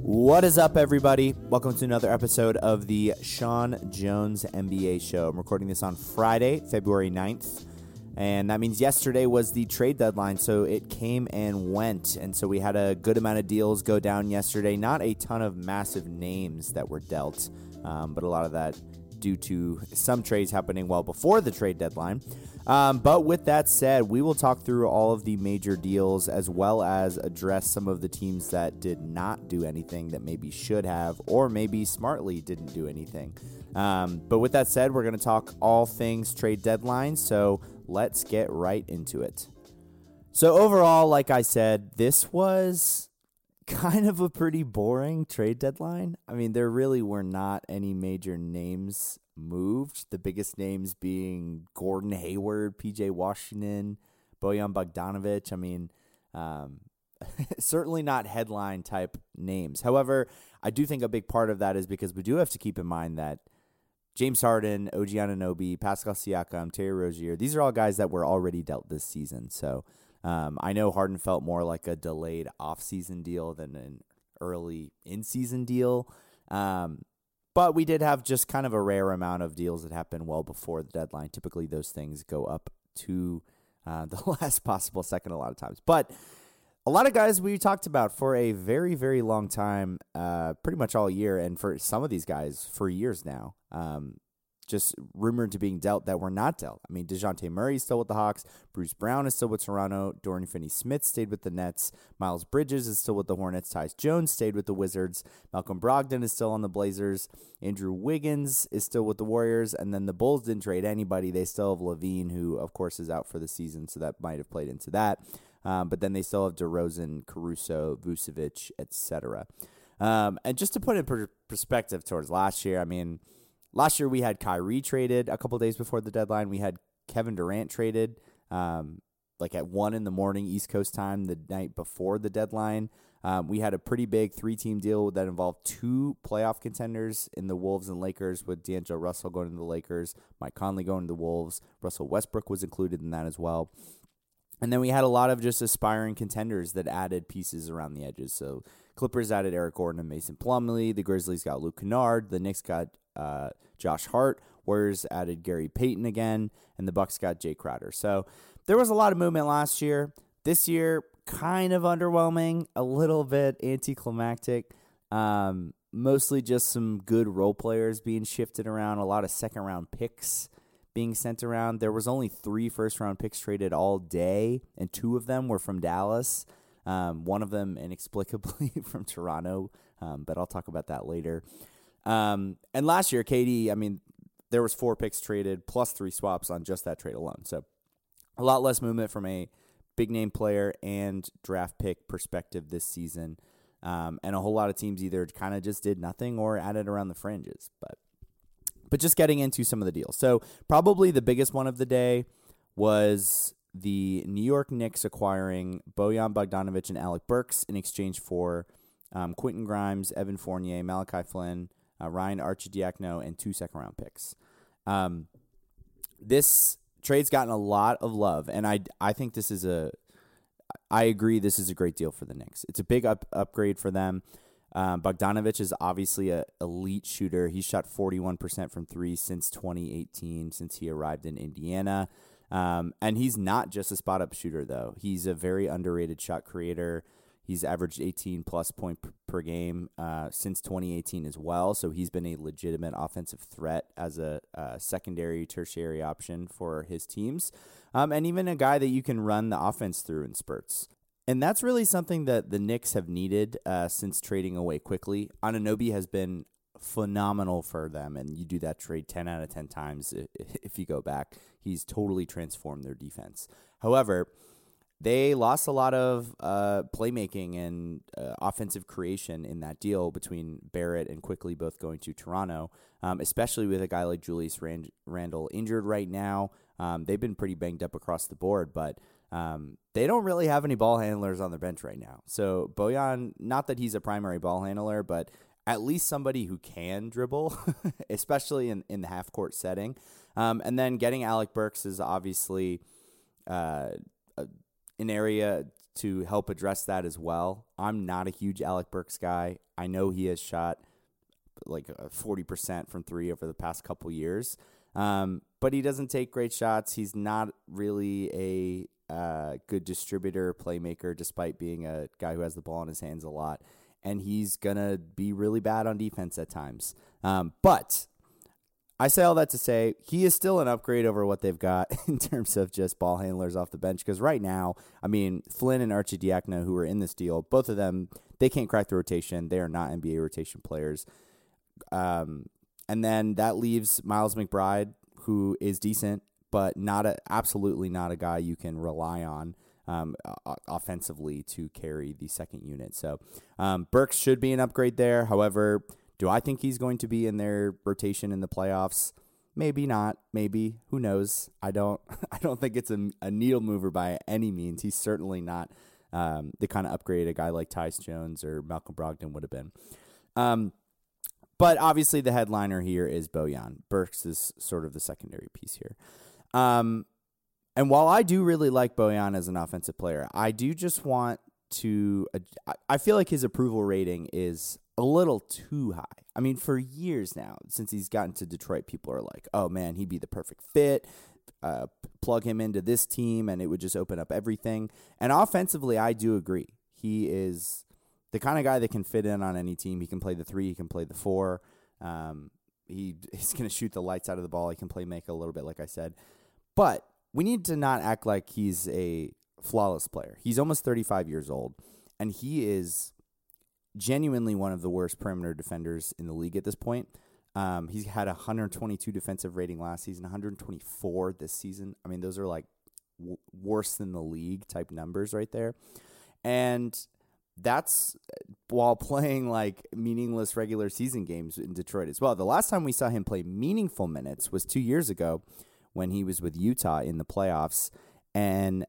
What is up, everybody? Welcome to another episode of the Sean Jones NBA Show. I'm recording this on Friday, February 9th, and that means yesterday was the trade deadline, so it came and went. And so we had a good amount of deals go down yesterday. Not a ton of massive names that were dealt, um, but a lot of that due to some trades happening well before the trade deadline. Um, but with that said, we will talk through all of the major deals as well as address some of the teams that did not do anything that maybe should have or maybe smartly didn't do anything. Um, but with that said, we're going to talk all things trade deadline. So let's get right into it. So, overall, like I said, this was kind of a pretty boring trade deadline. I mean, there really were not any major names moved. The biggest names being Gordon Hayward, PJ Washington, Bojan Bogdanovic. I mean, um, certainly not headline type names. However, I do think a big part of that is because we do have to keep in mind that James Harden, OG Anunoby, Pascal Siakam, Terry Rozier, these are all guys that were already dealt this season. So um, I know Harden felt more like a delayed off-season deal than an early in-season deal. Um, but we did have just kind of a rare amount of deals that happened well before the deadline. Typically, those things go up to uh, the last possible second a lot of times. But a lot of guys we talked about for a very, very long time, uh, pretty much all year, and for some of these guys for years now. Um, just rumored to being dealt that were not dealt. I mean, Dejounte Murray is still with the Hawks. Bruce Brown is still with Toronto. Dorian Finney Smith stayed with the Nets. Miles Bridges is still with the Hornets. Tyus Jones stayed with the Wizards. Malcolm Brogdon is still on the Blazers. Andrew Wiggins is still with the Warriors. And then the Bulls didn't trade anybody. They still have LaVine, who, of course, is out for the season. So that might have played into that. Um, but then they still have DeRozan, Caruso, Vucevic, etc. Um, and just to put in per- perspective towards last year, I mean, last year we had Kyrie traded a couple days before the deadline. We had Kevin Durant traded, um, like at one in the morning East Coast time, the night before the deadline. Um, we had a pretty big three-team deal that involved two playoff contenders in the Wolves and Lakers, with D'Angelo Russell going to the Lakers, Mike Conley going to the Wolves. Russell Westbrook was included in that as well. And then we had a lot of just aspiring contenders that added pieces around the edges. So Clippers added Eric Gordon and Mason Plumlee. The Grizzlies got Luke Kennard. The Knicks got uh, Josh Hart. Warriors added Gary Payton again, and the Bucks got Jae Crowder. So there was a lot of movement last year. This year, kind of underwhelming, a little bit anticlimactic. Um, mostly just some good role players being shifted around. A lot of second round picks being sent around. There was only three first round picks traded all day, and two of them were from Dallas. Um, one of them inexplicably from Toronto, um, but I'll talk about that later. Um, and last year, KD, I mean, there was four picks traded plus three swaps on just that trade alone. So a lot less movement from a big name player and draft pick perspective this season. Um, and a whole lot of teams either kind of just did nothing or added around the fringes. But but just getting into some of the deals. So probably the biggest one of the day was the New York Knicks acquiring Bojan Bogdanovic and Alec Burks in exchange for um, Quentin Grimes, Evan Fournier, Malachi Flynn, uh, Ryan Arcidiacono, and two second round picks. Um, this trade's gotten a lot of love, and I I think this is a I agree this is a great deal for the Knicks. It's a big up, upgrade for them. Um, Bogdanovic is obviously a elite shooter. He shot 41% from three since 2018, since he arrived in Indiana. Um, and he's not just a spot up shooter, though. He's a very underrated shot creator. He's averaged 18 plus point per game uh, since 2018 as well. So he's been a legitimate offensive threat as a uh, secondary, tertiary option for his teams. Um, and even a guy that you can run the offense through in spurts. And that's really something that the Knicks have needed uh, since trading away Quickley. Anunoby has been phenomenal for them, and you do that trade 10 out of 10 times if you go back. He's totally transformed their defense. However, they lost a lot of uh, playmaking and uh, offensive creation in that deal between Barrett and Quickley both going to Toronto, um, especially with a guy like Julius Rand- Randle injured right now. Um, they've been pretty banged up across the board, but um, they don't really have any ball handlers on their bench right now. So Bojan, not that he's a primary ball handler, but at least somebody who can dribble, especially in, in the half court setting. Um, and then getting Alec Burks is obviously uh, an area to help address that as well. I'm not a huge Alec Burks guy. I know he has shot like uh, forty percent from three over the past couple years, um, but he doesn't take great shots. He's not really a uh, good distributor, playmaker, despite being a guy who has the ball in his hands a lot. And he's gonna be really bad on defense at times. Um, but I say all that to say he is still an upgrade over what they've got in terms of just ball handlers off the bench. Because right now, I mean, Flynn and Arcidiacono, who are in this deal, both of them, they can't crack the rotation. They are not NBA rotation players. Um, and then that leaves Miles McBride, who is decent, but not a, absolutely not a guy you can rely on um, offensively to carry the second unit. So um, Burks should be an upgrade there. However, do I think he's going to be in their rotation in the playoffs? Maybe not. Maybe who knows? I don't. I don't think it's a, a needle mover by any means. He's certainly not um, the kind of upgrade a guy like Tyus Jones or Malcolm Brogdon would have been. Um, but obviously, the headliner here is Bojan. Burks is sort of the secondary piece here. Um, and while I do really like Bojan as an offensive player, I do just want to. I feel like his approval rating is a little too high. I mean, for years now, since he's gotten to Detroit, people are like, "Oh man, he'd be the perfect fit." Uh, plug him into this team, and it would just open up everything. And offensively, I do agree. He is the kind of guy that can fit in on any team. He can play the three, he can play the four. Um, he he's going to shoot the lights out of the ball. He can play make a little bit, like I said. But we need to not act like he's a flawless player. He's almost 35 years old, and he is genuinely one of the worst perimeter defenders in the league at this point. Um, he's had a 122 defensive rating last season, 124 this season. I mean, those are like w- worse than the league type numbers right there. And that's while playing like meaningless regular season games in Detroit as well. The last time we saw him play meaningful minutes was two years ago when he was with Utah in the playoffs. And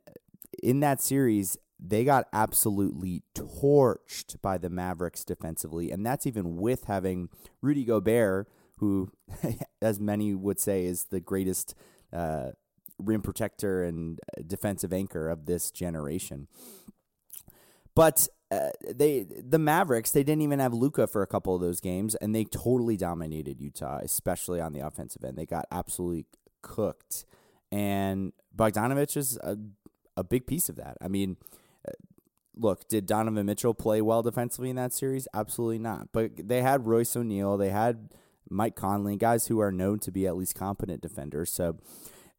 in that series, they got absolutely torched by the Mavericks defensively. And that's even with having Rudy Gobert, who, as many would say, is the greatest uh, rim protector and defensive anchor of this generation. But uh, they the Mavericks they didn't even have Luka for a couple of those games, and they totally dominated Utah, especially on the offensive end. They got absolutely cooked, and Bogdanovic is a, a big piece of that. I mean, uh, look, did Donovan Mitchell play well defensively in that series? Absolutely not. But they had Royce O'Neale, they had Mike Conley, guys who are known to be at least competent defenders. So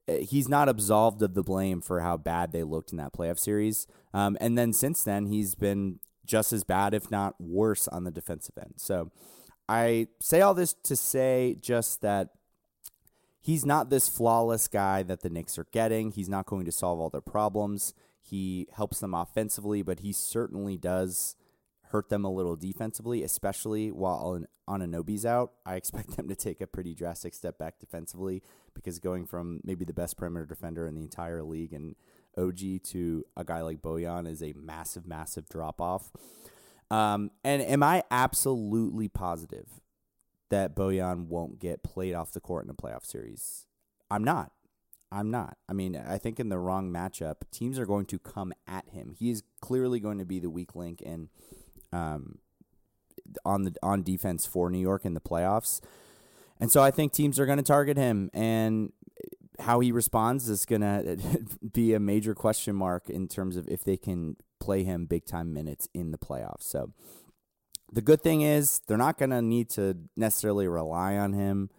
uh, he's not absolved of the blame for how bad they looked in that playoff series. Um, and then since then, he's been just as bad, if not worse, on the defensive end. So I say all this to say just that he's not this flawless guy that the Knicks are getting. He's not going to solve all their problems. He helps them offensively, but he certainly does hurt them a little defensively, especially while Anunoby's out. I expect them to take a pretty drastic step back defensively because going from maybe the best perimeter defender in the entire league and OG to a guy like Bojan is a massive, massive drop off. Um, and am I absolutely positive that Bojan won't get played off the court in a playoff series? I'm not. I'm not. I mean, I think in the wrong matchup, teams are going to come at him. He is clearly going to be the weak link and um, on the on defense for New York in the playoffs. And so I think teams are going to target him and how he responds is going to be a major question mark in terms of if they can play him big time minutes in the playoffs. So the good thing is they're not going to need to necessarily rely on him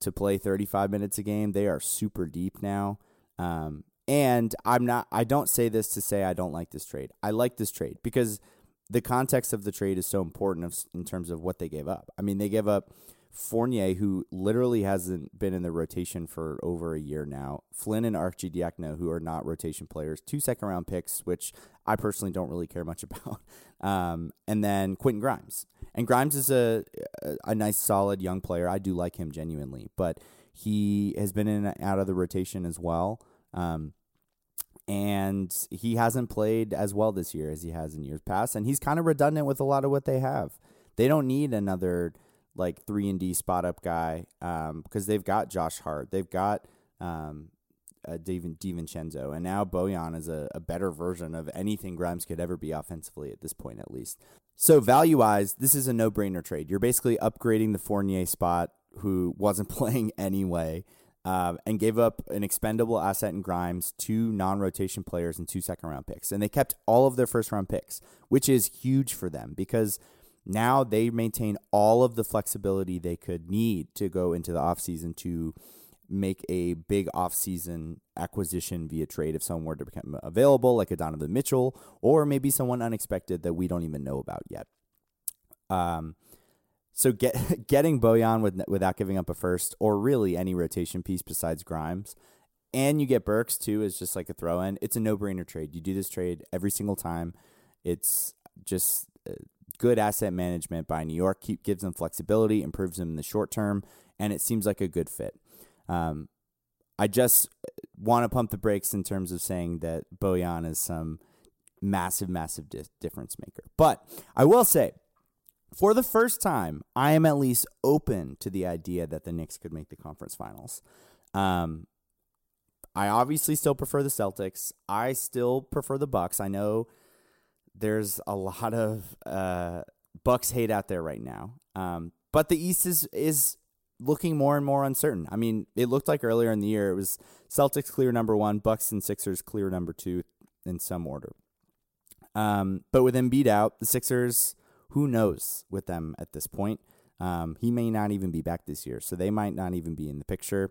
to play 35 minutes a game. They are super deep now. Um, and I'm not I don't say this to say I don't like this trade. I like this trade because the context of the trade is so important in terms of what they gave up. I mean, they gave up Fournier, who literally hasn't been in the rotation for over a year now. Flynn and Arcidiacono, who are not rotation players. Two second round picks, which I personally don't really care much about. Um, and then Quentin Grimes. And Grimes is a, a, a nice, solid young player. I do like him genuinely, but he has been in and out of the rotation as well. Um, and he hasn't played as well this year as he has in years past and he's kind of redundant with a lot of what they have they don't need another like 3 and d spot up guy um, because they've got josh hart they've got um, uh, DiVincenzo, and now Bojan is a, a better version of anything Grimes could ever be offensively at this point, at least. So value wise, this is a no brainer trade. You're basically upgrading the Fournier spot, who wasn't playing anyway, uh, and gave up an expendable asset in Grimes, two non rotation players, and two second round picks. And they kept all of their first round picks, which is huge for them because now they maintain all of the flexibility they could need to go into the offseason to make a big offseason acquisition via trade if someone were to become available, like a Donovan Mitchell, or maybe someone unexpected that we don't even know about yet. Um, so get getting Bojan with, without giving up a first, or really any rotation piece besides Grimes, and you get Burks too is just like a throw in. It's a no brainer trade. You do this trade every single time. It's just uh, good asset management by New York. Keep gives them flexibility, improves them in the short term, and it seems like a good fit. Um, I just want to pump the brakes in terms of saying that Bojan is some massive, massive di- difference maker. But I will say, for the first time, I am at least open to the idea that the Knicks could make the conference finals. Um, I obviously still prefer the Celtics. I still prefer the Bucks. I know there's a lot of uh, Bucks hate out there right now, um, but the East is is looking more and more uncertain. I mean, it looked like earlier in the year it was Celtics clear number one, Bucks and Sixers clear number two in some order. Um, but with Embiid out, the Sixers, who knows with them at this point? Um, he may not even be back this year, so they might not even be in the picture.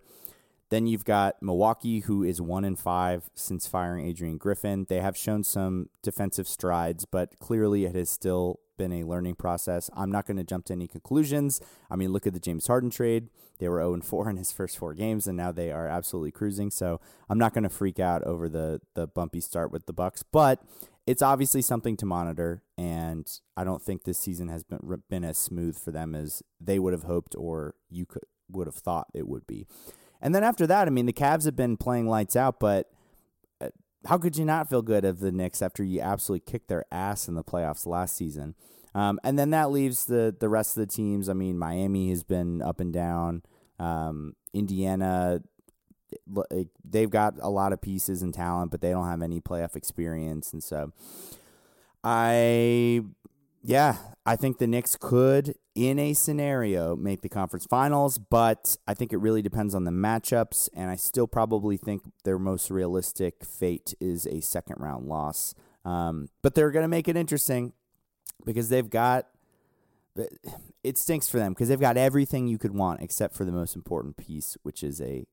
Then you've got Milwaukee, who is one in five since firing Adrian Griffin. They have shown some defensive strides, but clearly it has still been a learning process. I'm not going to jump to any conclusions. I mean, look at the James Harden trade. They were 0 4 in his first four games, and now they are absolutely cruising. So I'm not going to freak out over the the bumpy start with the Bucks, but it's obviously something to monitor. And I don't think this season has been been as smooth for them as they would have hoped or you could would have thought it would be. And then after that, I mean, the Cavs have been playing lights out, but uh, how could you not feel good of the Knicks after you absolutely kicked their ass in the playoffs last season? Um, and then that leaves the the rest of the teams. I mean, Miami has been up and down. Um, Indiana, they've got a lot of pieces and talent, but they don't have any playoff experience, and so I yeah, I think the Knicks could, in a scenario, make the conference finals, but I think it really depends on the matchups, and I still probably think their most realistic fate is a second round loss. Um, but they're going to make it interesting because they've got. It stinks for them because they've got everything you could want except for the most important piece, which is a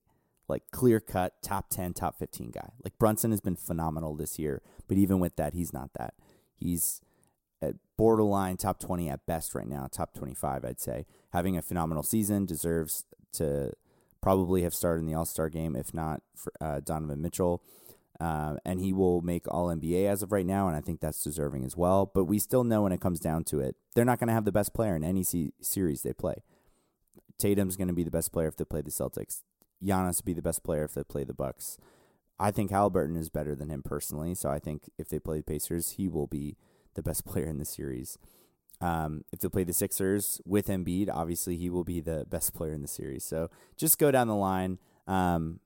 like clear cut top 10, top 15 guy. Like Brunson has been phenomenal this year, but even with that, he's not that. He's at borderline top 20 at best right now, top 25, I'd say. Having a phenomenal season, deserves to probably have started in the All Star game, if not for uh, Donovan Mitchell. Uh, and he will make All NBA as of right now, and I think that's deserving as well. But we still know when it comes down to it, they're not going to have the best player in any c- series they play. Tatum's going to be the best player if they play the Celtics. Giannis will be the best player if they play the Bucks. I think Halliburton is better than him personally, so I think if they play the Pacers, he will be the best player in the series. Um, if they play the Sixers with Embiid, obviously he will be the best player in the series. So just go down the line. Um,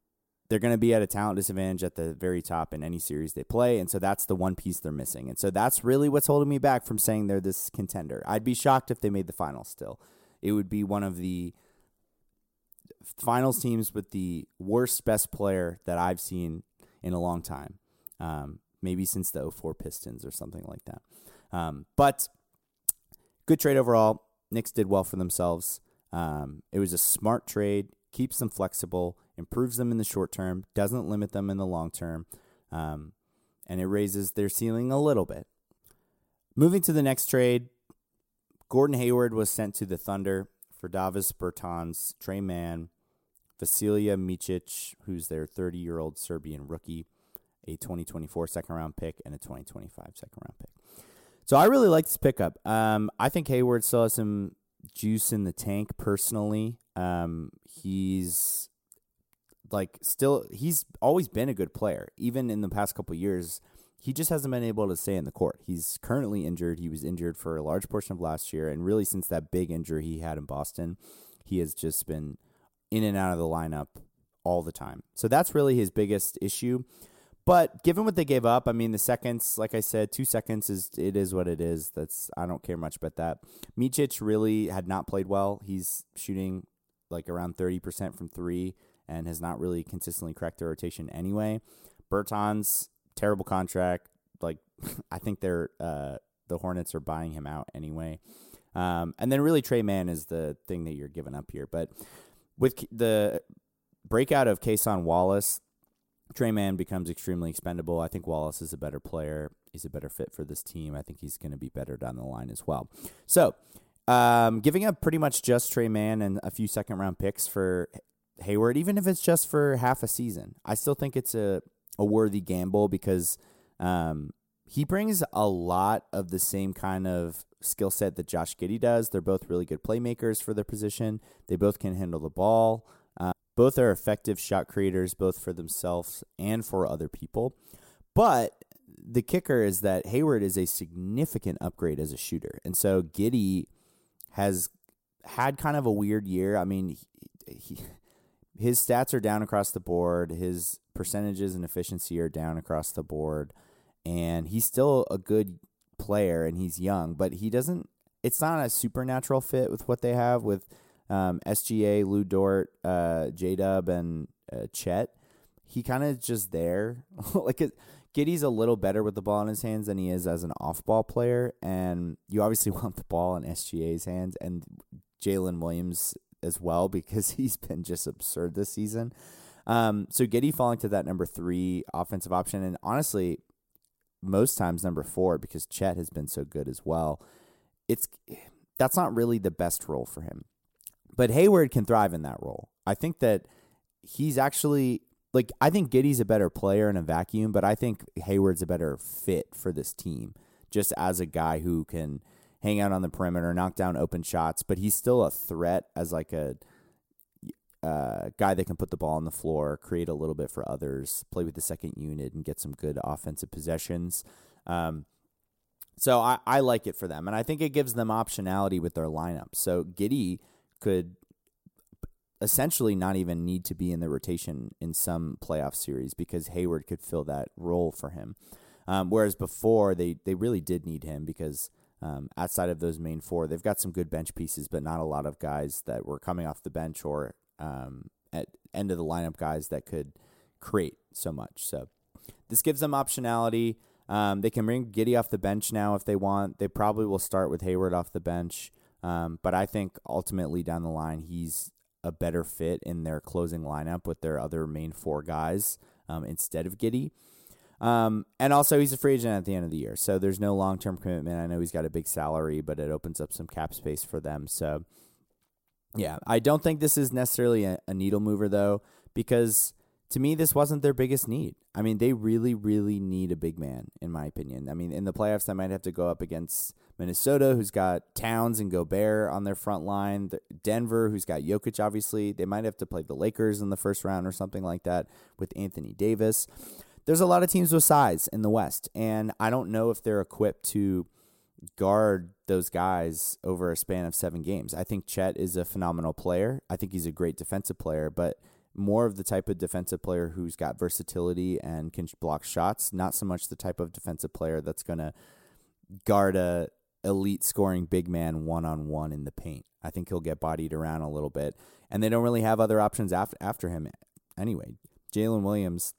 they're going to be at a talent disadvantage at the very top in any series they play. And so that's the one piece they're missing. And so that's really what's holding me back from saying they're this contender. I'd be shocked if they made the finals still. It would be one of the finals teams with the worst best player that I've seen in a long time. Um, maybe since the 04 Pistons or something like that. Um, but good trade overall. Knicks did well for themselves. Um, it was a smart trade, keeps them flexible, improves them in the short term, doesn't limit them in the long term, um, and it raises their ceiling a little bit. Moving to the next trade, Gordon Hayward was sent to the Thunder for Davis Bertans, Tre Mann, Vasilije Micic, who's their 30 year old Serbian rookie, a 2024 second round pick, and a 2025 second round pick. So I really like this pickup. Um, I think Hayward still has some juice in the tank personally. Um, he's like still he's always been a good player. Even in the past couple years, he just hasn't been able to stay in the court. He's currently injured. He was injured for a large portion of last year, and really since that big injury he had in Boston, he has just been in and out of the lineup all the time. So that's really his biggest issue. But given what they gave up, I mean, the seconds, like I said, two seconds is it is what it is. That's I don't care much about that. Micic really had not played well. He's shooting like around thirty percent from three and has not really consistently cracked the rotation anyway. Bertans terrible contract. Like I think they're uh, the Hornets are buying him out anyway. Um, and then really Tre Mann is the thing that you're giving up here. But with the breakout of Cason Wallace, Tre Mann becomes extremely expendable. I think Wallace is a better player. He's a better fit for this team. I think he's going to be better down the line as well. So, um, giving up pretty much just Tre Mann and a few second round picks for Hayward, even if it's just for half a season, I still think it's a, a worthy gamble because um, he brings a lot of the same kind of skill set that Josh Giddey does. They're both really good playmakers for their position. They both can handle the ball. Both are effective shot creators, both for themselves and for other people. But the kicker is that Hayward is a significant upgrade as a shooter. And so Giddey has had kind of a weird year. I mean, he, he, his stats are down across the board, his percentages and efficiency are down across the board, and he's still a good player and he's young, but he doesn't it's not a supernatural fit with what they have with um, SGA, Lu Dort, uh, J Dub, and uh, Chet, he kind of just there. like it, Giddey's a little better with the ball in his hands than he is as an off-ball player, and you obviously want the ball in SGA's hands and Jalen Williams as well because he's been just absurd this season. Um, so Giddey falling to that number three offensive option, and honestly, most times number four because Chet has been so good as well. It's that's not really the best role for him. But Hayward can thrive in that role. I think that he's actually like I think Giddey's a better player in a vacuum, but I think Hayward's a better fit for this team just as a guy who can hang out on the perimeter, knock down open shots, but he's still a threat as like a uh, guy that can put the ball on the floor, create a little bit for others, play with the second unit, and get some good offensive possessions. Um, so I, I like it for them, and I think it gives them optionality with their lineup. So Giddey could essentially not even need to be in the rotation in some playoff series because Hayward could fill that role for him. Um, whereas before they they really did need him because um, outside of those main four, they've got some good bench pieces, but not a lot of guys that were coming off the bench or um, at end of the lineup guys that could create so much. So this gives them optionality. Um, they can bring Giddey off the bench now if they want. They probably will start with Hayward off the bench. Um, but I think ultimately down the line, he's a better fit in their closing lineup with their other main four guys um, instead of Giddey. Um, and also, he's a free agent at the end of the year, so there's no long term commitment. I know he's got a big salary, but it opens up some cap space for them. So, yeah, I don't think this is necessarily a, a needle mover though, because to me, this wasn't their biggest need. I mean, they really, really need a big man, in my opinion. I mean, in the playoffs, they might have to go up against Minnesota, who's got Towns and Gobert on their front line. Denver, who's got Jokic, obviously. They might have to play the Lakers in the first round or something like that with Anthony Davis. There's a lot of teams with size in the West, and I don't know if they're equipped to guard those guys over a span of seven games. I think Chet is a phenomenal player. I think he's a great defensive player, but more of the type of defensive player who's got versatility and can block shots, not so much the type of defensive player that's going to guard a elite scoring big man one on one in the paint. I think he'll get bodied around a little bit, and they don't really have other options after after him anyway. Jalen Williams,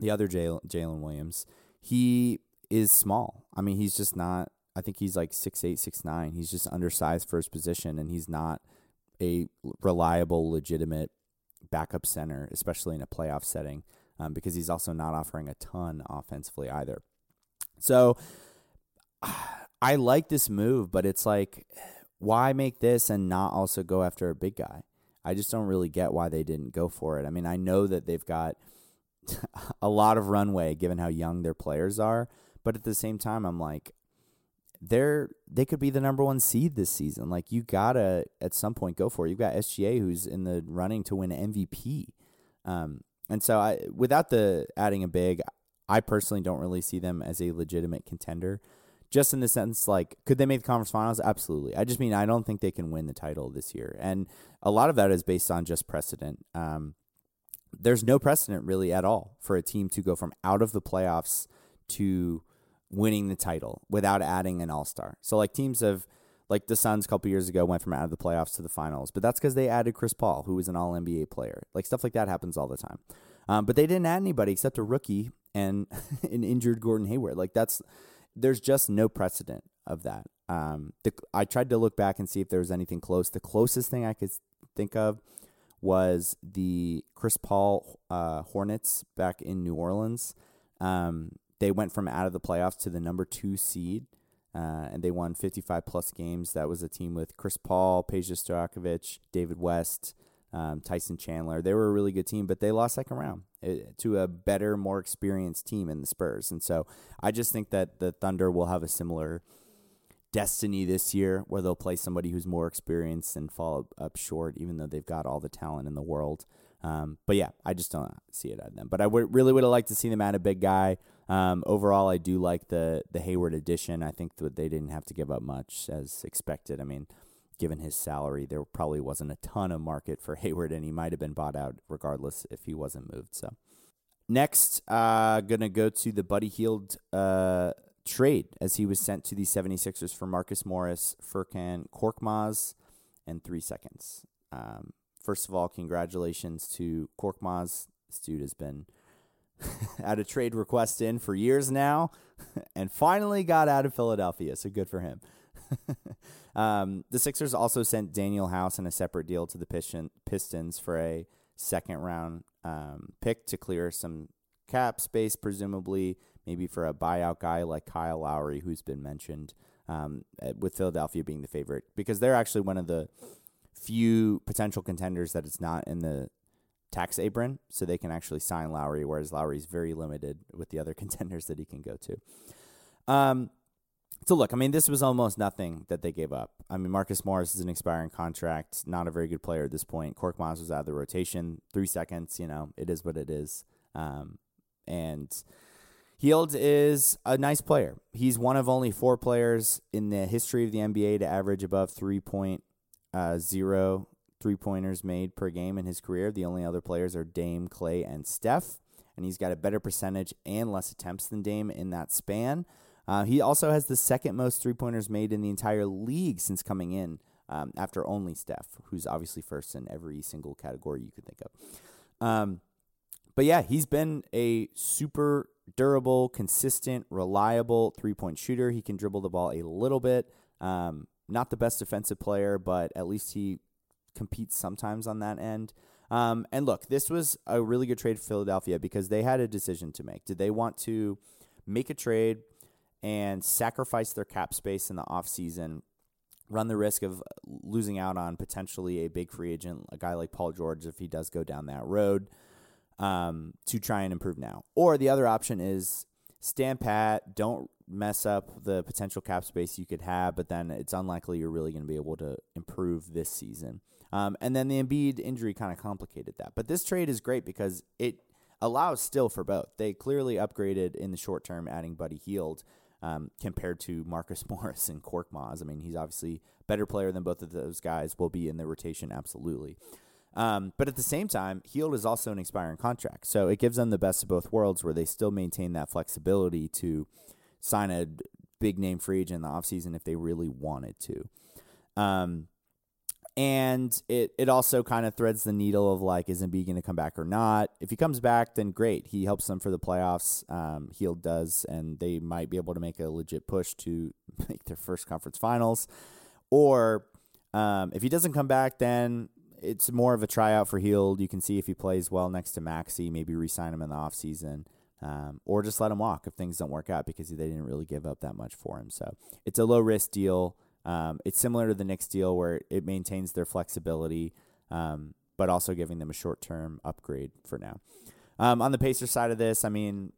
the other Jalen Williams, he is small. I mean, he's just not. I think he's like six eight, six nine. He's just undersized for his position, and he's not a reliable, legitimate backup center, especially in a playoff setting, um, because he's also not offering a ton offensively either. So I like this move, but it's like, why make this and not also go after a big guy? I just don't really get why they didn't go for it. I mean, I know that they've got a lot of runway given how young their players are, but at the same time, I'm like, they're they could be the number one seed this season. Like you gotta at some point go for it. You've got SGA who's in the running to win MVP, um, and so I without the adding a big, I personally don't really see them as a legitimate contender. Just in the sense, like, could they make the conference finals? Absolutely. I just mean I don't think they can win the title this year, and a lot of that is based on just precedent. Um, there's no precedent really at all for a team to go from out of the playoffs to winning the title without adding an all star. So like teams have like the Suns a couple years ago went from out of the playoffs to the finals, but that's because they added Chris Paul, who was an All NBA player. Like stuff like that happens all the time. Um, but they didn't add anybody except a rookie and an injured Gordon Hayward. Like that's there's just no precedent of that. Um, the, I tried to look back and see if there was anything close. The closest thing I could think of was the Chris Paul uh, Hornets back in New Orleans. Um, they went from out of the playoffs to the number two seed, uh, and they won 55 plus games. That was a team with Chris Paul, Peja Stojakovic, David West, um, Tyson Chandler. They were a really good team, but they lost second round uh, to a better, more experienced team in the Spurs. And so I just think that the Thunder will have a similar – destiny this year where they'll play somebody who's more experienced and fall up short, even though they've got all the talent in the world. Um, but yeah, I just don't see it at them. But I would really would have liked to see them add a big guy. Um, overall, I do like the the Hayward addition. I think that they didn't have to give up much as expected. I mean, given his salary, there probably wasn't a ton of market for Hayward, and he might have been bought out regardless if he wasn't moved. So next, uh, gonna go to the Buddy Hield uh, trade as he was sent to the 76ers for Marcus Morris, Furkan Korkmaz, and three seconds. Um, first of all, congratulations to Korkmaz. This dude has been had a trade request in for years now and finally got out of Philadelphia, so good for him. um, the Sixers also sent Danuel House in a separate deal to the Pistons for a second round um, pick to clear some cap space, presumably maybe for a buyout guy like Kyle Lowry, who's been mentioned, um, with Philadelphia being the favorite, because they're actually one of the few potential contenders that it's not in the tax apron, so they can actually sign Lowry, whereas Lowry's very limited with the other contenders that he can go to. Um, so look, I mean, this was almost nothing that they gave up. I mean, Marcus Morris is an expiring contract, not a very good player at this point. Korkmaz was out of the rotation, three seconds. You know, it is what it is. Um, and Hield is a nice player. He's one of only four players in the history of the NBA to average above 3.0 uh, three pointers made per game in his career. The only other players are Dame, Clay, and Steph. And he's got a better percentage and less attempts than Dame in that span. Uh, he also has the second most three pointers made in the entire league since coming in, um, after only Steph, who's obviously first in every single category you could think of. Um, but yeah, he's been a super durable, consistent, reliable three point shooter. He can dribble the ball a little bit. Um, not the best defensive player, but at least he competes sometimes on that end. Um, and look, this was a really good trade for Philadelphia because they had a decision to make. Did they want to make a trade and sacrifice their cap space in the offseason, run the risk of losing out on potentially a big free agent, a guy like Paul George, if he does go down that road? um, to try and improve now. Or the other option is stand pat, don't mess up the potential cap space you could have, but then it's unlikely you're really going to be able to improve this season. Um, and then the Embiid injury kind of complicated that. But this trade is great because it allows still for both. They clearly upgraded in the short term, adding Buddy Hield um, compared to Marcus Morris and Korkmaz. I mean, he's obviously better player than both of those guys. Will be in the rotation absolutely. Um, but at the same time, Hield is also an expiring contract. So it gives them the best of both worlds where they still maintain that flexibility to sign a big name free agent in the offseason if they really wanted to. Um, and it, it also kind of threads the needle of like, is Embiid going to come back or not? If he comes back, then great. He helps them for the playoffs. Um, Hield does, and they might be able to make a legit push to make their first conference finals. Or um, if he doesn't come back, then it's more of a tryout for Hield. You can see if he plays well next to Maxey, maybe re-sign him in the offseason. Um, or just let him walk if things don't work out because they didn't really give up that much for him. So it's a low risk deal. Um, it's similar to the Knicks deal where it maintains their flexibility, um, but also giving them a short term upgrade for now. Um, on the Pacers side of this, I mean,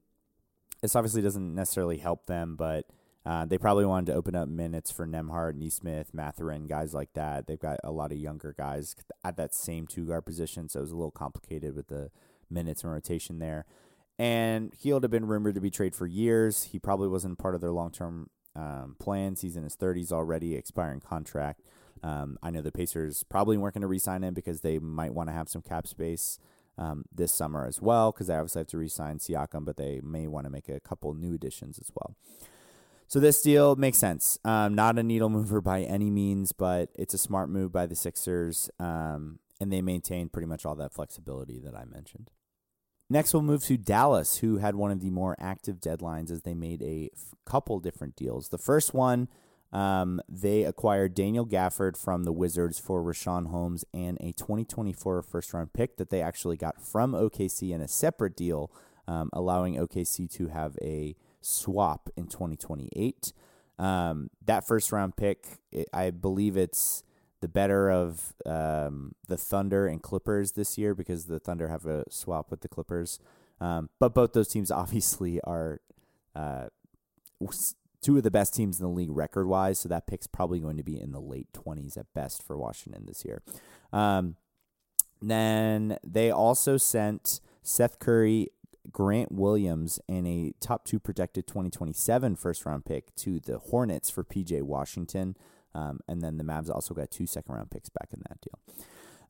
this obviously doesn't necessarily help them, but uh, they probably wanted to open up minutes for Nembhard, Nesmith, Mathurin, guys like that. They've got a lot of younger guys at that same two guard position, so it was a little complicated with the minutes and rotation there. And Hield had been rumored to be traded for years. He probably wasn't part of their long term um, plans. He's in his 30s already, expiring contract. Um, I know the Pacers probably weren't going to re sign him because they might want to have some cap space um, this summer as well because they obviously have to re-sign Siakam, but they may want to make a couple new additions as well. So this deal makes sense. Um, not a needle mover by any means, but it's a smart move by the Sixers, um, and they maintain pretty much all that flexibility that I mentioned. Next, we'll move to Dallas, who had one of the more active deadlines as they made a f- couple different deals. The first one, um, they acquired Daniel Gafford from the Wizards for Richaun Holmes and a 2024 first round pick that they actually got from OKC in a separate deal, um, allowing OKC to have a swap in 2028. Um, that first round pick, I believe it's the better of um, the Thunder and Clippers this year because the Thunder have a swap with the Clippers. Um, but both those teams obviously are uh, two of the best teams in the league record wise. So that pick's probably going to be in the late 20s at best for Washington this year. Um, then they also sent Seth Curry, Grant Williams, and a top two projected 2027 first round pick to the Hornets for PJ Washington. Um, and then the Mavs also got two second round picks back in that deal.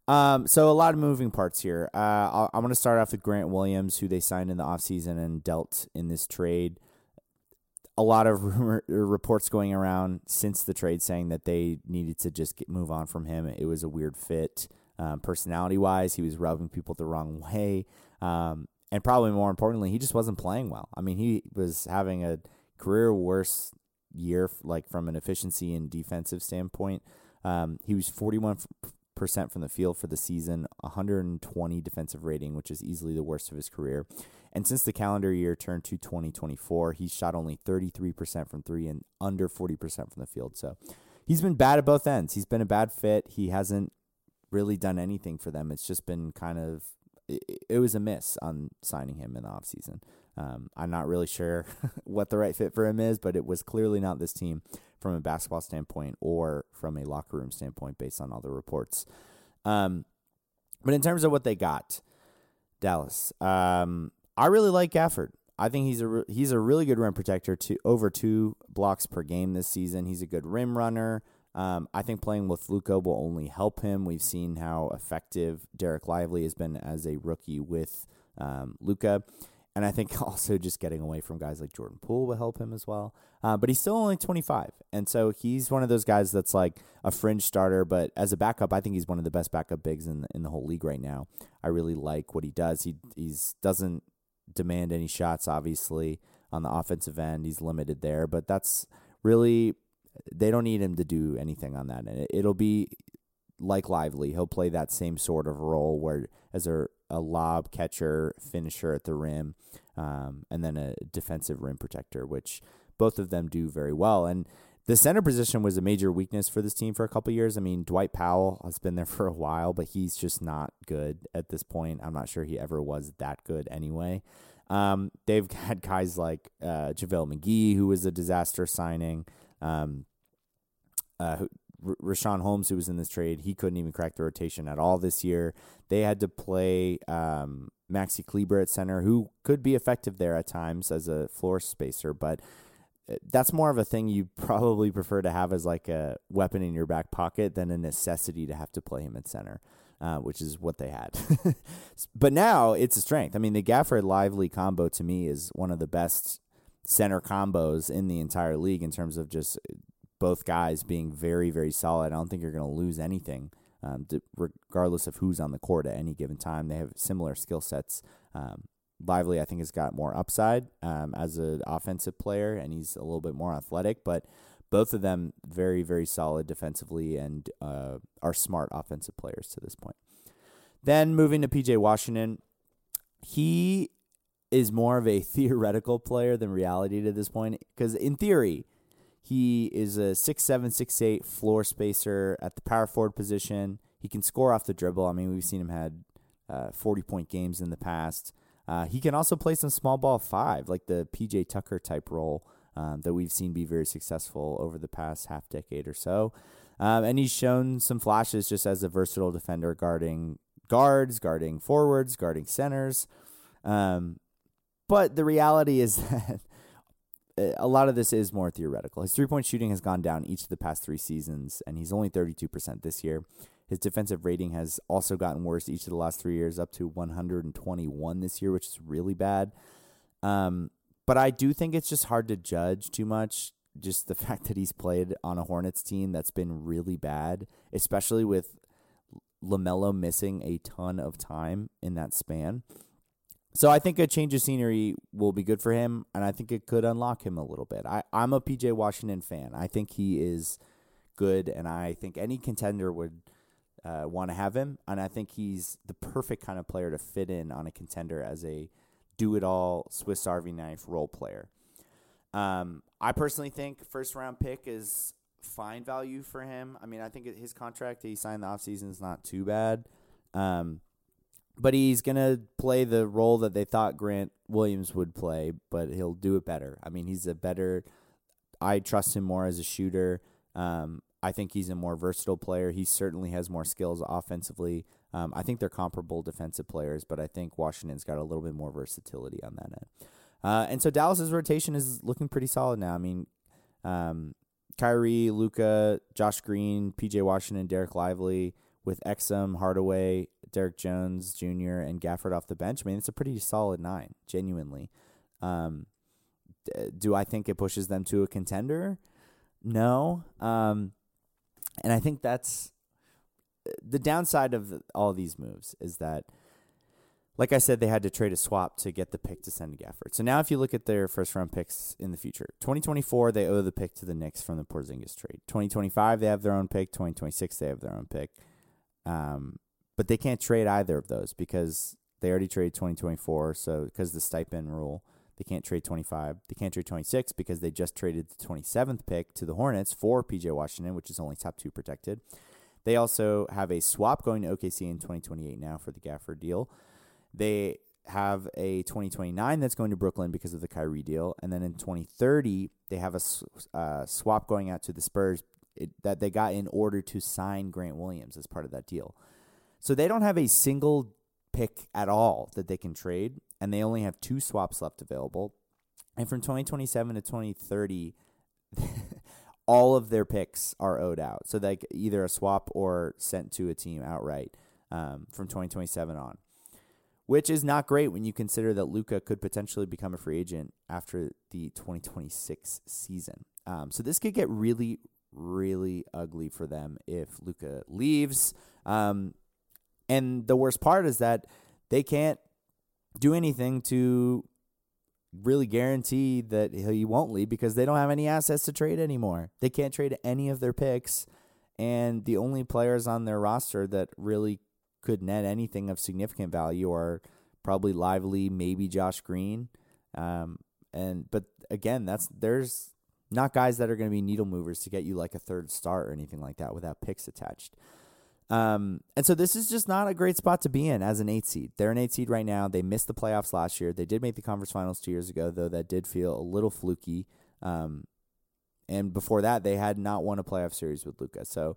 Um, so a lot of moving parts here. Uh, i going to start off with Grant Williams, who they signed in the offseason and dealt in this trade. A lot of rumor, reports going around since the trade saying that they needed to just get, move on from him. It was a weird fit, um, personality wise. He was rubbing people the wrong way. Um, and probably more importantly, he just wasn't playing well. I mean, he was having a career worst year, like from an efficiency and defensive standpoint. Um, he was 41% from the field for the season, 120 defensive rating, which is easily the worst of his career. And since the calendar year turned to 2024, he's shot only 33% from three and under 40% from the field. So he's been bad at both ends. He's been a bad fit. He hasn't really done anything for them. It's just been kind of, it, it was a miss on signing him in the offseason. Um, I'm not really sure what the right fit for him is, but it was clearly not this team from a basketball standpoint or from a locker room standpoint based on all the reports. Um, but in terms of what they got, Dallas, um, I really like Gafford. I think he's a re- he's a really good rim protector. To over two blocks per game this season, he's a good rim runner. Um, I think playing with Luka will only help him. We've seen how effective Dereck Lively has been as a rookie with um, Luka. And I think also just getting away from guys like Jordan Poole will help him as well. Uh, but he's still only 25. And so he's one of those guys that's like a fringe starter. But as a backup, I think he's one of the best backup bigs in the, in the whole league right now. I really like what he does. He he's doesn't demand any shots, obviously, on the offensive end. He's limited there. But that's really, they don't need him to do anything on that. And it, it'll be like Lively. He'll play that same sort of role where as a a lob catcher, finisher at the rim, um, and then a defensive rim protector, which both of them do very well. And the center position was a major weakness for this team for a couple years. I mean, Dwight Powell has been there for a while, but he's just not good at this point. I'm not sure he ever was that good anyway. Um, they've had guys like uh, JaVale McGee, who was a disaster signing. Um, uh, who, R- Richaun Holmes, who was in this trade, he couldn't even crack the rotation at all this year. They had to play um, Maxi Kleber at center, who could be effective there at times as a floor spacer, but uh, that's more of a thing you probably prefer to have as like a weapon in your back pocket than a necessity to have to play him at center. Uh, which is what they had. but now it's a strength. I mean, the Gafford Lively combo to me is one of the best center combos in the entire league in terms of just both guys being very, very solid. I don't think you're going to lose anything, um, to, regardless of who's on the court at any given time. They have similar skill sets. Um, Lively, I think, has got more upside um, as an offensive player, and he's a little bit more athletic. But both of them very, very solid defensively and uh, are smart offensive players to this point. Then moving to PJ Washington, he is more of a theoretical player than reality to this point. Because in theory, he is a six seven, six eight floor spacer at the power forward position. He can score off the dribble. I mean, we've seen him had uh, 40 point games in the past. Uh, he can also play some small ball five, like the PJ Tucker type role um, that we've seen be very successful over the past half decade or so. Um, and he's shown some flashes just as a versatile defender, guarding guards, guarding forwards, guarding centers. Um, but the reality is that a lot of this is more theoretical. His three point shooting has gone down each of the past three seasons, and he's only 32% this year. His defensive rating has also gotten worse each of the last three years, up to 121 this year, which is really bad. Um, but I do think it's just hard to judge too much. Just the fact that he's played on a Hornets team that's been really bad, especially with LaMelo missing a ton of time in that span. So I think a change of scenery will be good for him, and I think it could unlock him a little bit. I, I'm a PJ Washington fan. I think he is good, and I think any contender would uh, want to have him. And I think he's the perfect kind of player to fit in on a contender as a do it all Swiss Army knife role player. Um, I personally think first round pick is fine value for him. I mean, I think his contract he signed the offseason is not too bad. Um, but he's going to play the role that they thought Grant Williams would play, but he'll do it better. I mean, he's a better, I trust him more as a shooter. Um, I think he's a more versatile player. He certainly has more skills offensively. Um, I think they're comparable defensive players, but I think Washington's got a little bit more versatility on that end. Uh, and so Dallas's rotation is looking pretty solid now. I mean, um, Kyrie, Luka, Josh Green, PJ Washington, Dereck Lively, with Exum, Hardaway, Derrick Jones Jr., and Gafford off the bench. I mean, it's a pretty solid nine, genuinely. Um, do I think it pushes them to a contender? No. Um, and I think that's the downside of all these moves is that, like I said, they had to trade a swap to get the pick to send to Gafford. So now, if you look at their first round picks in the future, 2024 they owe the pick to the Knicks from the Porzingis trade. 2025 they have their own pick. 2026 they have their own pick. Um, but they can't trade either of those because they already traded 2024. So because the Stepien rule, they can't trade 25. They can't trade 26 because they just traded the 27th pick to the Hornets for PJ Washington, which is only top two protected. They also have a swap going to OKC in 2028 now for the Gafford deal. They have a 2029 that's going to Brooklyn because of the Kyrie deal, and then in 2030 they have a uh, swap going out to the Spurs it, that they got in order to sign Grant Williams as part of that deal. So they don't have a single pick at all that they can trade, and they only have two swaps left available. And from 2027 to 2030, all of their picks are owed out. So like either a swap or sent to a team outright um, from 2027 on, which is not great when you consider that Luka could potentially become a free agent after the 2026 season. Um, so this could get really, really ugly for them if Luka leaves. Um, and the worst part is that they can't do anything to really guarantee that he won't leave because they don't have any assets to trade anymore. They can't trade any of their picks, and the only players on their roster that really could net anything of significant value are probably Lively, maybe Josh Green. Um, and but again, that's there's not guys that are going to be needle movers to get you like a third star or anything like that without picks attached. Um, and so this is just not a great spot to be in as an eight seed. They're an eight seed right now. They missed the playoffs last year. They did make the conference finals two years ago, though that did feel a little fluky. Um, and before that, they had not won a playoff series with Luka. So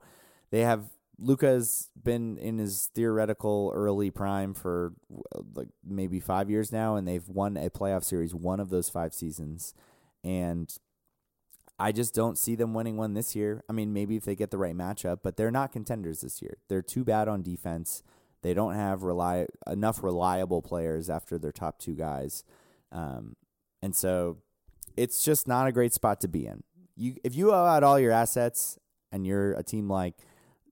they have Luka's been in his theoretical early prime for like maybe five years now, and they've won a playoff series one of those five seasons. And I just don't see them winning one this year. I mean, maybe if they get the right matchup, but they're not contenders this year. They're too bad on defense. They don't have rely enough reliable players after their top two guys, um, and so it's just not a great spot to be in. You if you owe out all your assets and you're a team like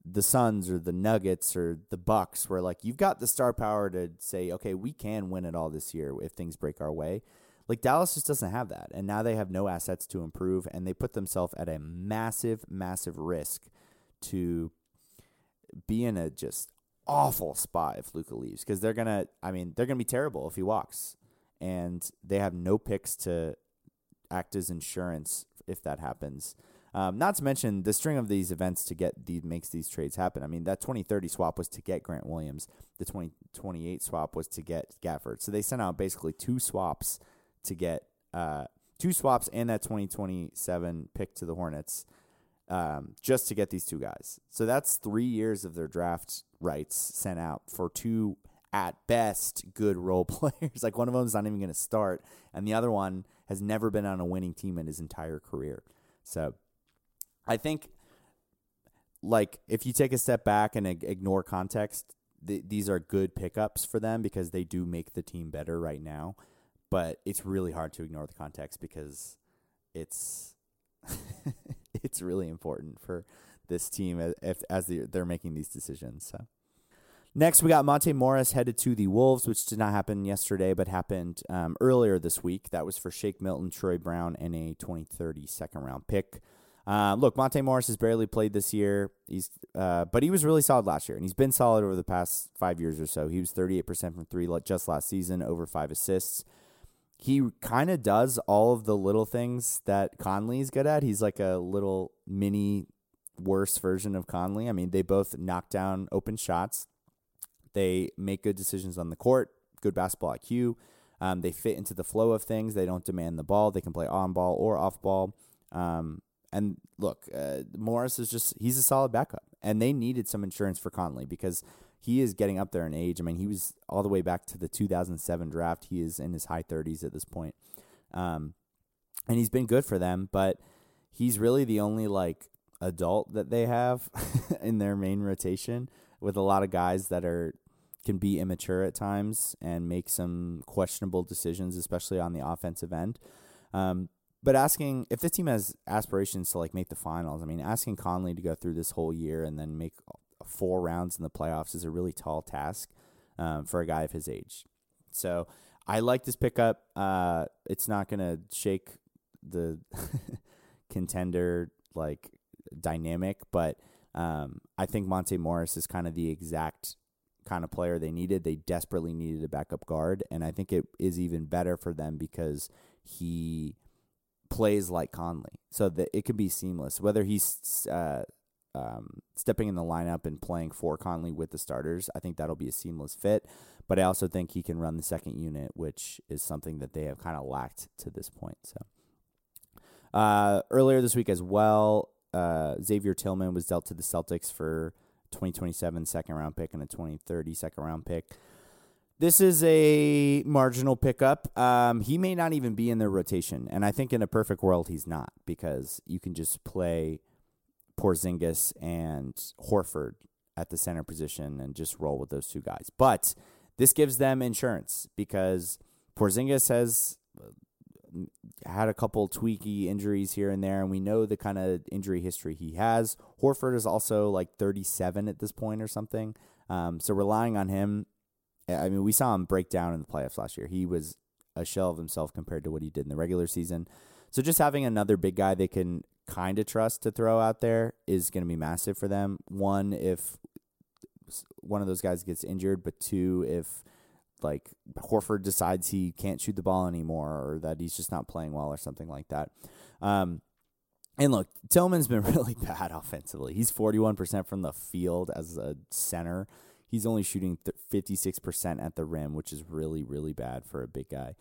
the Suns or the Nuggets or the Bucks, where like you've got the star power to say, okay, we can win it all this year if things break our way like Dallas just doesn't have that. And now they have no assets to improve and they put themselves at a massive, massive risk to be in a just awful spot if Luka leaves because they're gonna I mean, they're gonna be terrible if he walks. And they have no picks to act as insurance if that happens. Um, not to mention the string of these events to get these makes these trades happen. I mean, that 2030 swap was to get Grant Williams. The 2028 swap was to get Gafford. So they sent out basically two swaps to get uh, two swaps and that 2027 pick to the Hornets um, just to get these two guys. So that's three years of their draft rights sent out for two, at best, good role players. like one of them is not even going to start, and the other one has never been on a winning team in his entire career. So I think like if you take a step back and ignore context, th- these are good pickups for them because they do make the team better right now. But it's really hard to ignore the context because it's it's really important for this team as, as they're making these decisions. So. Next, we got Monte Morris headed to the Wolves, which did not happen yesterday, but happened um, earlier this week. That was for Shake Milton, Troy Brown, and a 2030 second round pick. Uh, look, Monte Morris has barely played this year. He's, uh, but he was really solid last year, and he's been solid over the past five years or so. He was 38% from three just last season, over five assists. He kind of does all of the little things that Conley's good at. He's like a little mini worse version of Conley. I mean, they both knock down open shots they make good decisions on the court, good basketball IQ. Um, they fit into the flow of things. They don't demand the ball. They can play on ball or off ball. Um, and look, uh, Morris is just, he's a solid backup. And they needed some insurance for Conley because he is getting up there in age. I mean, he was all the way back to the 2007 draft. He is in his high 30s at this point. Um, and he's been good for them, but he's really the only like adult that they have in their main rotation with a lot of guys that are can be immature at times and make some questionable decisions, especially on the offensive end. Um, but asking if the team has aspirations to like make the finals, I mean, asking Conley to go through this whole year and then make four rounds in the playoffs is a really tall task um, for a guy of his age. So I like this pickup. Uh, it's not going to shake the contender like dynamic, but um, I think Monte Morris is kind of the exact kind of player they needed. They desperately needed a backup guard, and I think it is even better for them because he plays like Conley, so that it could be seamless. Whether he's uh, um, stepping in the lineup and playing for Conley with the starters, I think that'll be a seamless fit. But I also think he can run the second unit, which is something that they have kind of lacked to this point. So uh, earlier this week as well, uh, Xavier Tillman was dealt to the Celtics for 2027 second round pick and a 2030 second round pick. This is a marginal pickup. Um, he may not even be in their rotation, and I think in a perfect world he's not because you can just play Porzingis and Horford at the center position and just roll with those two guys. But this gives them insurance because Porzingis has had a couple tweaky injuries here and there, and we know the kind of injury history he has. Horford is also like 37 at this point or something. Um, so relying on him, I mean, we saw him break down in the playoffs last year. He was a shell of himself compared to what he did in the regular season. So just having another big guy they can kind of trust to throw out there is going to be massive for them. One, if one of those guys gets injured, but two, if like Horford decides he can't shoot the ball anymore or that he's just not playing well or something like that. Um, and look, Tillman's been really bad offensively. He's 41% from the field as a center. He's only shooting 56% at the rim, which is really, really bad for a big guy.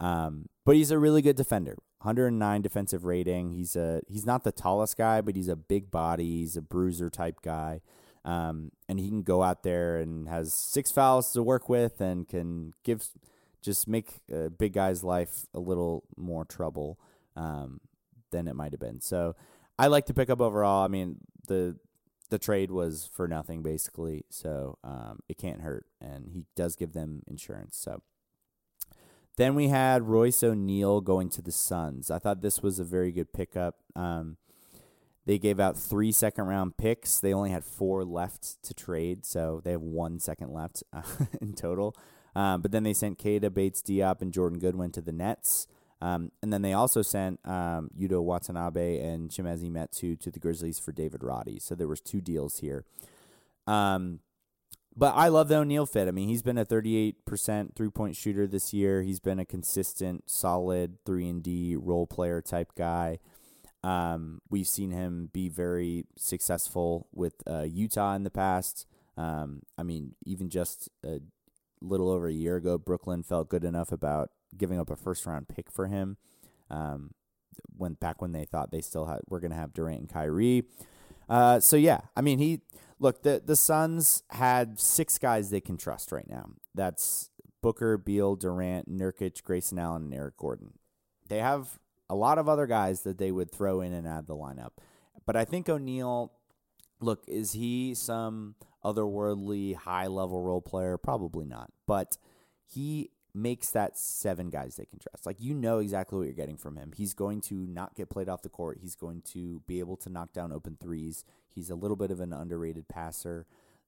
Um, but he's a really good defender. 109 defensive rating. He's a he's not the tallest guy, but he's a big body. He's a bruiser type guy. Um, and he can go out there and has six fouls to work with and can give just make a big guy's life a little more trouble um, than it might have been. So I like to pick up overall. I mean the the trade was for nothing basically, so um, it can't hurt, and he does give them insurance. So. Then we had Royce O'Neale going to the Suns. I thought this was a very good pickup. Um, they gave out three second round picks. They only had four left to trade, so they have one second left uh, in total. Um, but then they sent Keita Bates Diop and Jordan Goodwin to the Nets. Um, and then they also sent um, Yuta Watanabe and Chimezie Metu to the Grizzlies for David Roddy. So there was two deals here. Um, but I love the O'Neale fit. I mean, he's been a 38% three-point shooter this year. He's been a consistent, solid 3 and D role player type guy. Um, we've seen him be very successful with uh, Utah in the past. Um, I mean, even just a little over a year ago, Brooklyn felt good enough about giving up a first round pick for him. Um, when back when they thought they still had were going to have Durant and Kyrie. Uh, so yeah, I mean, he look the the Suns had six guys they can trust right now. That's Booker, Beal, Durant, Nurkic, Grayson Allen, and Eric Gordon. They have a lot of other guys that they would throw in and add the lineup. But I think O'Neale, look, is he some otherworldly high level role player? Probably not. But he makes that seven guys they can trust. Like you know exactly what you're getting from him. He's going to not get played off the court. He's going to be able to knock down open threes. He's a little bit of an underrated passer,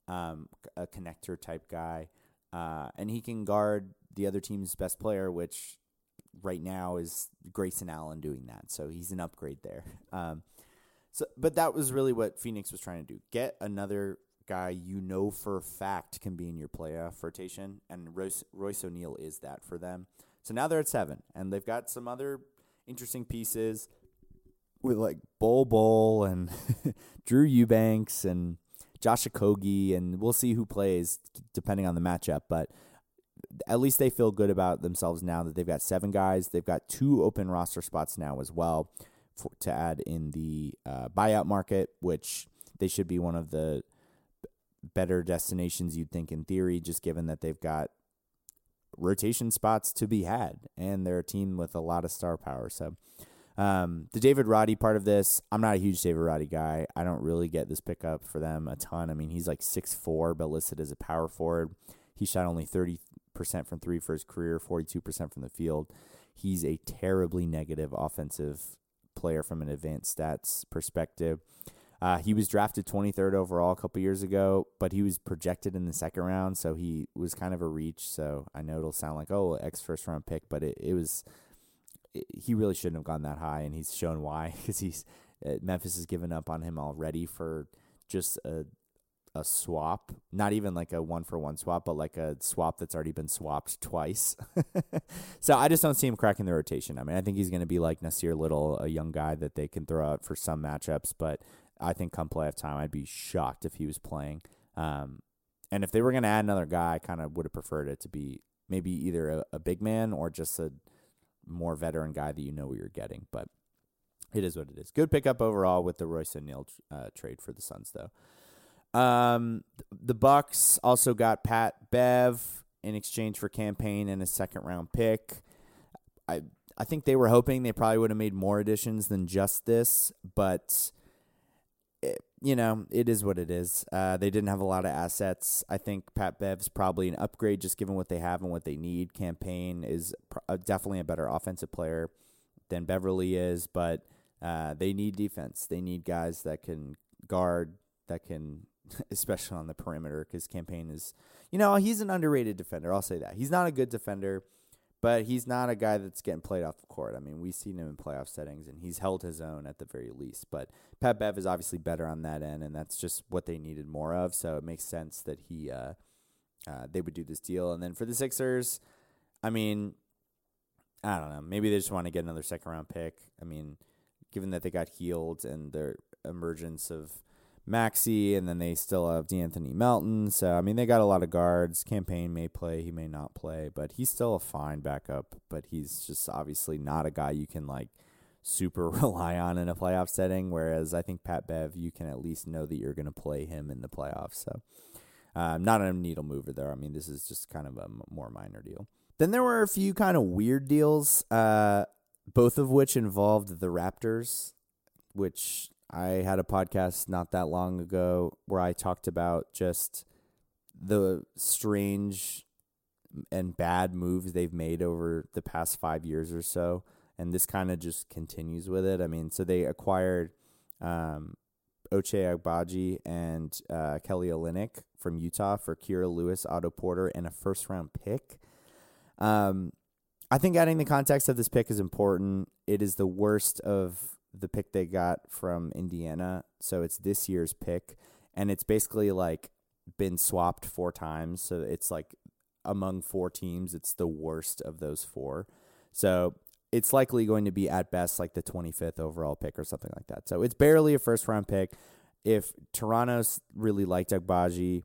um, a connector type guy, uh, and he can guard the other team's best player, which right now is Grayson Allen doing that. So he's an upgrade there. Um, so, but that was really what Phoenix was trying to do: get another guy you know for a fact can be in your playoff rotation, and Royce, Royce O'Neale is that for them. So now they're at seven, and they've got some other interesting pieces with like Bol Bol and Drew Eubanks and Josh Okogie, and we'll see who plays depending on the matchup. But at least they feel good about themselves now that they've got seven guys. They've got two open roster spots now as well for, to add in the uh, buyout market, which they should be one of the better destinations you'd think in theory, just given that they've got rotation spots to be had and they're a team with a lot of star power. So, um, the David Roddy part of this, I'm not a huge David Roddy guy. I don't really get this pickup for them a ton. I mean, he's like six four, but listed as a power forward. He shot only 30% from three for his career, 42% from the field. He's a terribly negative offensive player from an advanced stats perspective. Uh, he was drafted 23rd overall a couple years ago, but he was projected in the second round, so he was kind of a reach. So I know it'll sound like oh, ex first round pick, but it, it was it, he really shouldn't have gone that high, and he's shown why because he's uh, Memphis has given up on him already for just a a swap, not even like a one for one swap, but like a swap that's already been swapped twice. so I just don't see him cracking the rotation. I mean, I think he's going to be like Nassir Little, a young guy that they can throw out for some matchups, but I think come playoff time, I'd be shocked if he was playing. Um, and if they were going to add another guy, I kind of would have preferred it to be maybe either a, a, big man or just a more veteran guy that you know what you're getting. But it is what it is. Good pickup overall with the Royce O'Neale uh, trade for the Suns, though. Um, the Bucks also got Pat Bev in exchange for Cam Payne and a second round pick. I I think they were hoping they probably would have made more additions than just this, but it, you know, it is what it is. Uh, they didn't have a lot of assets. I think Pat Bev's probably an upgrade just given what they have and what they need. Cam Payne is uh, definitely a better offensive player than Beverley is, but uh, they need defense. They need guys that can guard, that can, especially on the perimeter, because Cam Payne is, you know, he's an underrated defender. I'll say that. He's not a good defender but he's not a guy that's getting played off the court. I mean, we've seen him in playoff settings, and he's held his own at the very least. But Pat Bev is obviously better on that end, and that's just what they needed more of. So it makes sense that he, uh, uh, they would do this deal. And then for the Sixers, I mean, I don't know. Maybe they just want to get another second round pick. I mean, given that they got Hield and their emergence of Maxey, and then they still have De'Anthony Melton. So I mean, they got a lot of guards. Cam Payne may play, he may not play, but he's still a fine backup. But he's just obviously not a guy you can like super rely on in a playoff setting. Whereas I think Pat Bev, you can at least know that you're going to play him in the playoffs. So uh, not a needle mover there. I mean, this is just kind of a m- more minor deal. Then there were a few kind of weird deals, uh, both of which involved the Raptors, which I had a podcast not that long ago where I talked about just the strange and bad moves they've made over the past five years or so. And this kind of just continues with it. I mean, so they acquired um, Ochai Agbaji and uh, Kelly Olynyk from Utah for Kira Lewis, Otto Porter, and a first round pick. Um, I think adding the context of this pick is important. It is the worst of the pick they got from Indiana. So it's this year's pick, and it's basically like been swapped four times. So it's like among four teams, it's the worst of those four. So it's likely going to be at best like the 25th overall pick or something like that. So it's barely a first round pick. If Toronto's really liked Agbaji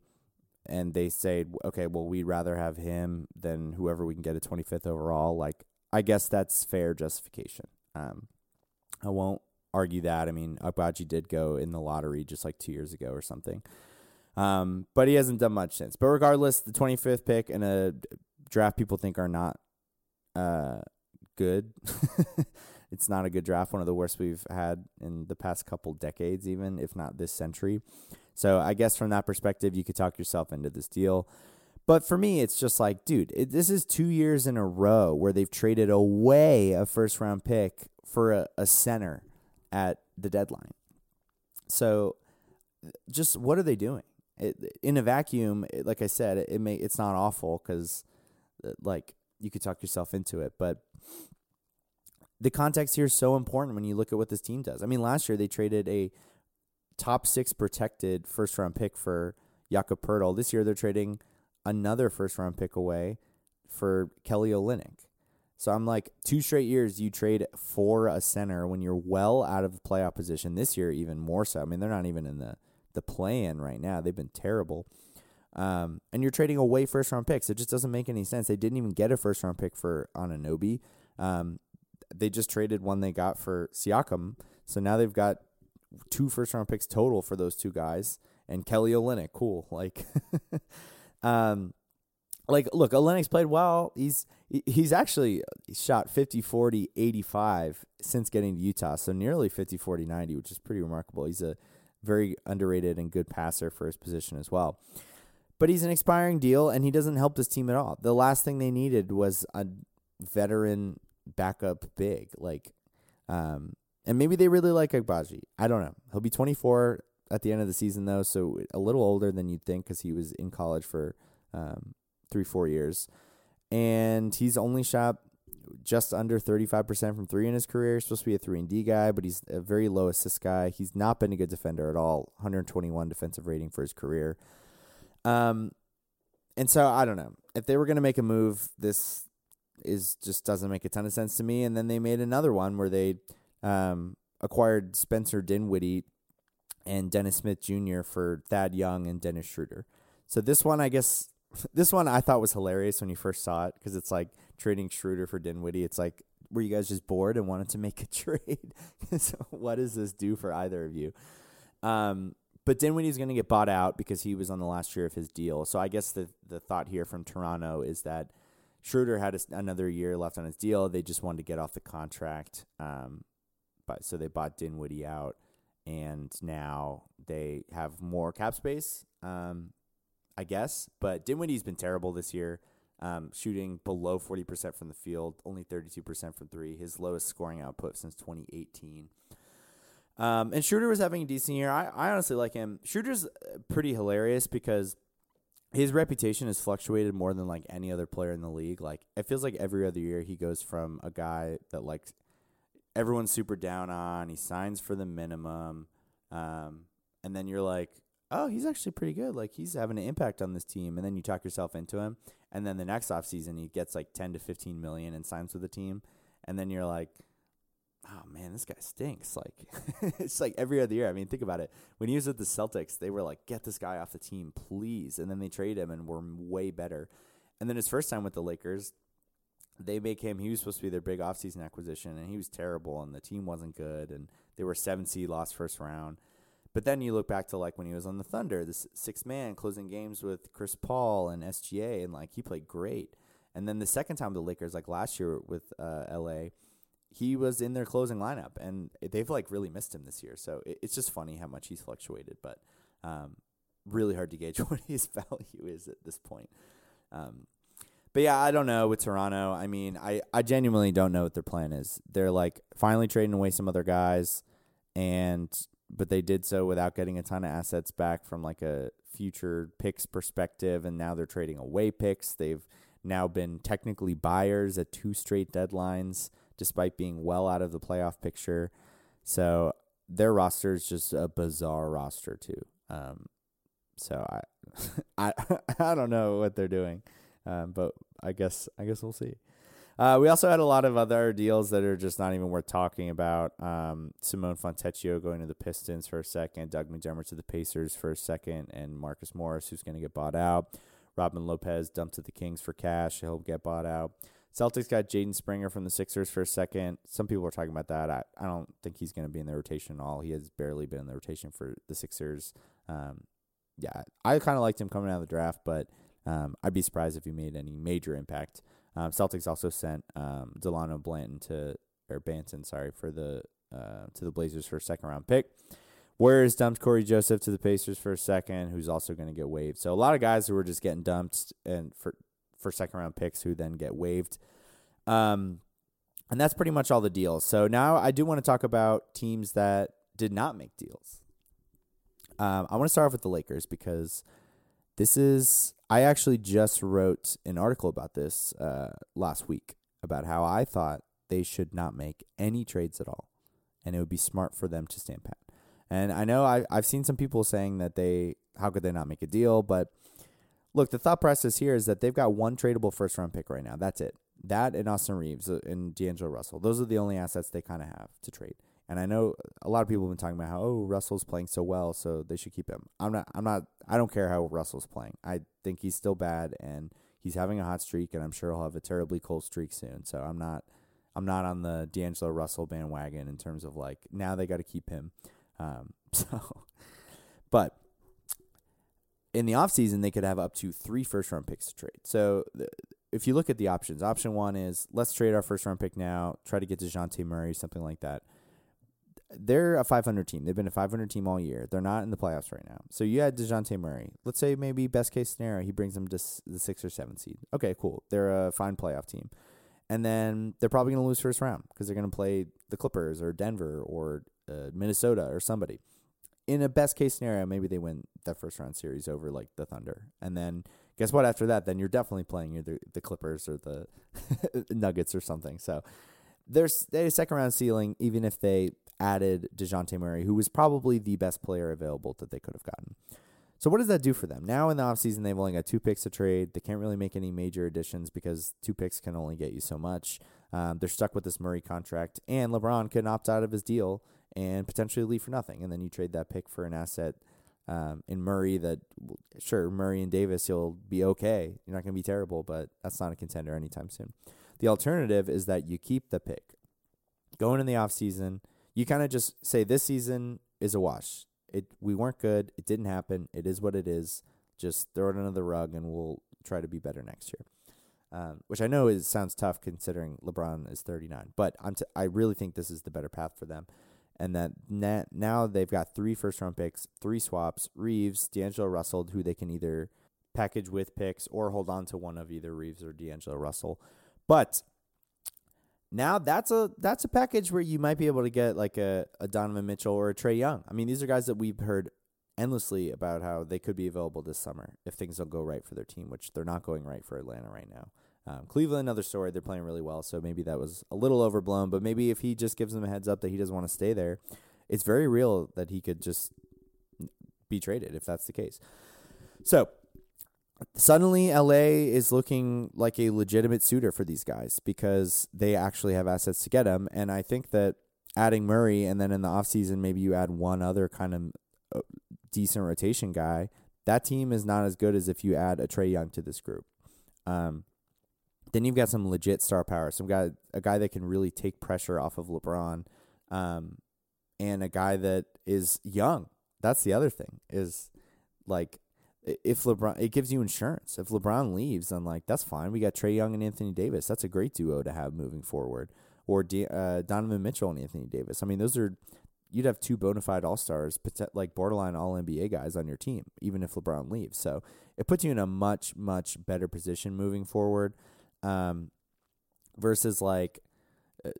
and they say, okay, well, we'd rather have him than whoever we can get at 25th overall, like, I guess that's fair justification. Um, I won't argue that. I mean, Agbaji did go in the lottery just like two years ago or something. Um, but he hasn't done much since. But regardless, the 25th pick in a draft people think are not uh, good. It's not a good draft, one of the worst we've had in the past couple decades, even if not this century. So I guess from that perspective, you could talk yourself into this deal. But for me, it's just like, dude, it, this is two years in a row where they've traded away a first round pick for a, a center at the deadline. So just what are they doing? It, in a vacuum, it, like I said, it, may it's not awful because uh, like you could talk yourself into it, but the context here is so important when you look at what this team does. I mean, last year they traded a top six protected first round pick for Jakob Poeltl. This year they're trading another first round pick away for Kelly Olynyk. So I'm like, two straight years you trade for a center when you're well out of the playoff position. This year, even more so. I mean, they're not even in the the play in right now. They've been terrible. Um, and you're trading away first round picks. It just doesn't make any sense. They didn't even get a first round pick for Anunoby. Um, they just traded one they got for Siakam. So now they've got two first round picks total for those two guys. And Kelly Olynyk, cool. Like, um, like look, Olynyk's played well. He's he's actually shot 50 40 85 since getting to Utah. So nearly 50 40 90, which is pretty remarkable. He's a very underrated and good passer for his position as well. But he's an expiring deal and he doesn't help this team at all. The last thing they needed was a veteran backup big. Like um and maybe they really like Agbaji. I don't know. He'll be 24 at the end of the season though, so a little older than you'd think cuz he was in college for um 3 4 years. And he's only shot just under 35% from three in his career. He's supposed to be a 3 and D guy, but he's a very low assist guy. He's not been a good defender at all. 121 defensive rating for his career. Um, and so I don't know if they were going to make a move. This is just doesn't make a ton of sense to me. And then they made another one where they um, acquired Spencer Dinwiddie and Dennis Smith Jr. for Thad Young and Dennis Schroeder. So this one, I guess, this one I thought was hilarious when you first saw it because it's like trading Schroeder for Dinwiddie. It's like, were you guys just bored and wanted to make a trade? so what does this do for either of you? Um, but Dinwiddie's going to get bought out because he was on the last year of his deal. So I guess the the thought here from Toronto is that Schroeder had a, another year left on his deal. They just wanted to get off the contract, um, but so they bought Dinwiddie out, and now they have more cap space, um, I guess. But Dinwiddie's been terrible this year, um, shooting below forty percent from the field, only thirty two percent from three. His lowest scoring output since twenty eighteen. Um, and Schroeder was having a decent year. I, I honestly like him. Schroeder's uh, pretty hilarious because his reputation has fluctuated more than like any other player in the league. Like it feels like every other year he goes from a guy that like everyone's super down on. He signs for the minimum, um, and then you're like, oh, he's actually pretty good. Like he's having an impact on this team. And then you talk yourself into him, and then the next offseason he gets like ten to fifteen million and signs with the team, and then you're like oh man, this guy stinks. Like it's like every other year. I mean, think about it. When he was with the Celtics, they were like, get this guy off the team, please. And then they trade him and were way better. And then his first time with the Lakers, they make him he was supposed to be their big offseason acquisition and he was terrible and the team wasn't good and they were seven seed lost first round. But then you look back to like when he was on the Thunder, this six man closing games with Chris Paul and SGA and like he played great. And then the second time the Lakers, like last year with uh, LA, he was in their closing lineup, and they've like really missed him this year. So it, it's just funny how much he's fluctuated, but um, really hard to gauge what his value is at this point. Um, but yeah, I don't know with Toronto. I mean, I, I genuinely don't know what their plan is. They're like finally trading away some other guys, and but they did so without getting a ton of assets back from like a future picks perspective, and now they're trading away picks. They've now been technically buyers at two straight deadlines despite being well out of the playoff picture. So their roster is just a bizarre roster too. Um, so I, I, I don't know what they're doing, um, but I guess I guess we'll see. Uh, we also had a lot of other deals that are just not even worth talking about. Um, Simone Fontecchio going to the Pistons for a second, Doug McDermott to the Pacers for a second, and Marcus Morris, who's going to get bought out. Robin Lopez dumped to the Kings for cash. He'll get bought out. Celtics got Jaden Springer from the Sixers for a second. Some people are talking about that. I, I don't think he's going to be in the rotation at all. He has barely been in the rotation for the Sixers. Um, yeah, I kind of liked him coming out of the draft, but um, I'd be surprised if he made any major impact. Um, Celtics also sent um, Dalano Blanton to or Banton, sorry, for the uh, to the Blazers for a second round pick. Warriors dumped Cory Joseph to the Pacers for a second, who's also going to get waived. So a lot of guys who were just getting dumped and for for second round picks who then get waived. Um, and that's pretty much all the deals. So now I do want to talk about teams that did not make deals. Um, I want to start off with the Lakers because this is I actually just wrote an article about this uh, last week about how I thought they should not make any trades at all, and it would be smart for them to stand pat. And I know I, I've seen some people saying that they how could they not make a deal, but look, the thought process here is that they've got one tradable first round pick right now. That's it. That and Austin Reaves uh, and D'Angelo Russell. Those are the only assets they kind of have to trade. And I know a lot of people have been talking about how oh Russell's playing so well, so they should keep him. I'm not. I'm not. I don't care how Russell's playing. I think he's still bad, and he's having a hot streak, and I'm sure he'll have a terribly cold streak soon. So I'm not. I'm not on the D'Angelo Russell bandwagon in terms of like now they got to keep him. Um, so, but in the offseason, they could have up to three first round picks to trade. So the, if you look at the options, option one is let's trade our first round pick now, try to get to Dejounte Murray, something like that they're a 500 team. They've been a 500 team all year. They're not in the playoffs right now. So you had Dejounte Murray. Let's say maybe best case scenario, he brings them to the six or seven seed. Okay, cool. They're a fine playoff team. And then they're probably going to lose first round because they're going to play the Clippers or Denver or uh, Minnesota or somebody. In a best case scenario, maybe they win that first round series over like the Thunder. And then guess what? After that, then you're definitely playing either the Clippers or the Nuggets or something. So there's a second round ceiling, even if they added Dejounte Murray, who was probably the best player available that they could have gotten. So what does that do for them? Now in the offseason, they've only got two picks to trade. They can't really make any major additions because two picks can only get you so much. Um, they're stuck with this Murray contract, and LeBron can opt out of his deal and potentially leave for nothing. And then you trade that pick for an asset um, in Murray that, sure, Murray and Davis, you'll be okay. You're not going to be terrible, but that's not a contender anytime soon. The alternative is that you keep the pick. Going in the offseason – you kind of just say this season is a wash. It we weren't good. It didn't happen. It is what it is. Just throw it under the rug, and we'll try to be better next year. Um, which I know is sounds tough considering LeBron is 39, but I'm t- I really think this is the better path for them, and that na- now they've got three first round picks, three swaps, Reaves, D'Angelo Russell, who they can either package with picks or hold on to one of either Reaves or D'Angelo Russell, but now that's a that's a package where you might be able to get like a, a Donovan Mitchell or a Trae Young. I mean, these are guys that we've heard endlessly about how they could be available this summer if things don't go right for their team, which they're not going right for Atlanta right now. Um, Cleveland, another story. They're playing really well, so maybe that was a little overblown. But maybe if he just gives them a heads up that he doesn't want to stay there, it's very real that he could just be traded if that's the case. So suddenly LA is looking like a legitimate suitor for these guys because they actually have assets to get them. And I think that adding Murray and then in the offseason, maybe you add one other kind of uh, decent rotation guy, that team is not as good as if you add a Trae Young to this group. Um, then you've got some legit star power, some guy, a guy that can really take pressure off of LeBron, um, and a guy that is young. That's the other thing is like if LeBron, it gives you insurance. If LeBron leaves, then like that's fine. We got Trae Young and Anthony Davis. That's a great duo to have moving forward. Or D, uh, Donovan Mitchell and Anthony Davis. I mean, those are you'd have two bona fide all stars, like borderline all NBA guys on your team, even if LeBron leaves. So it puts you in a much much better position moving forward. Um, versus like uh,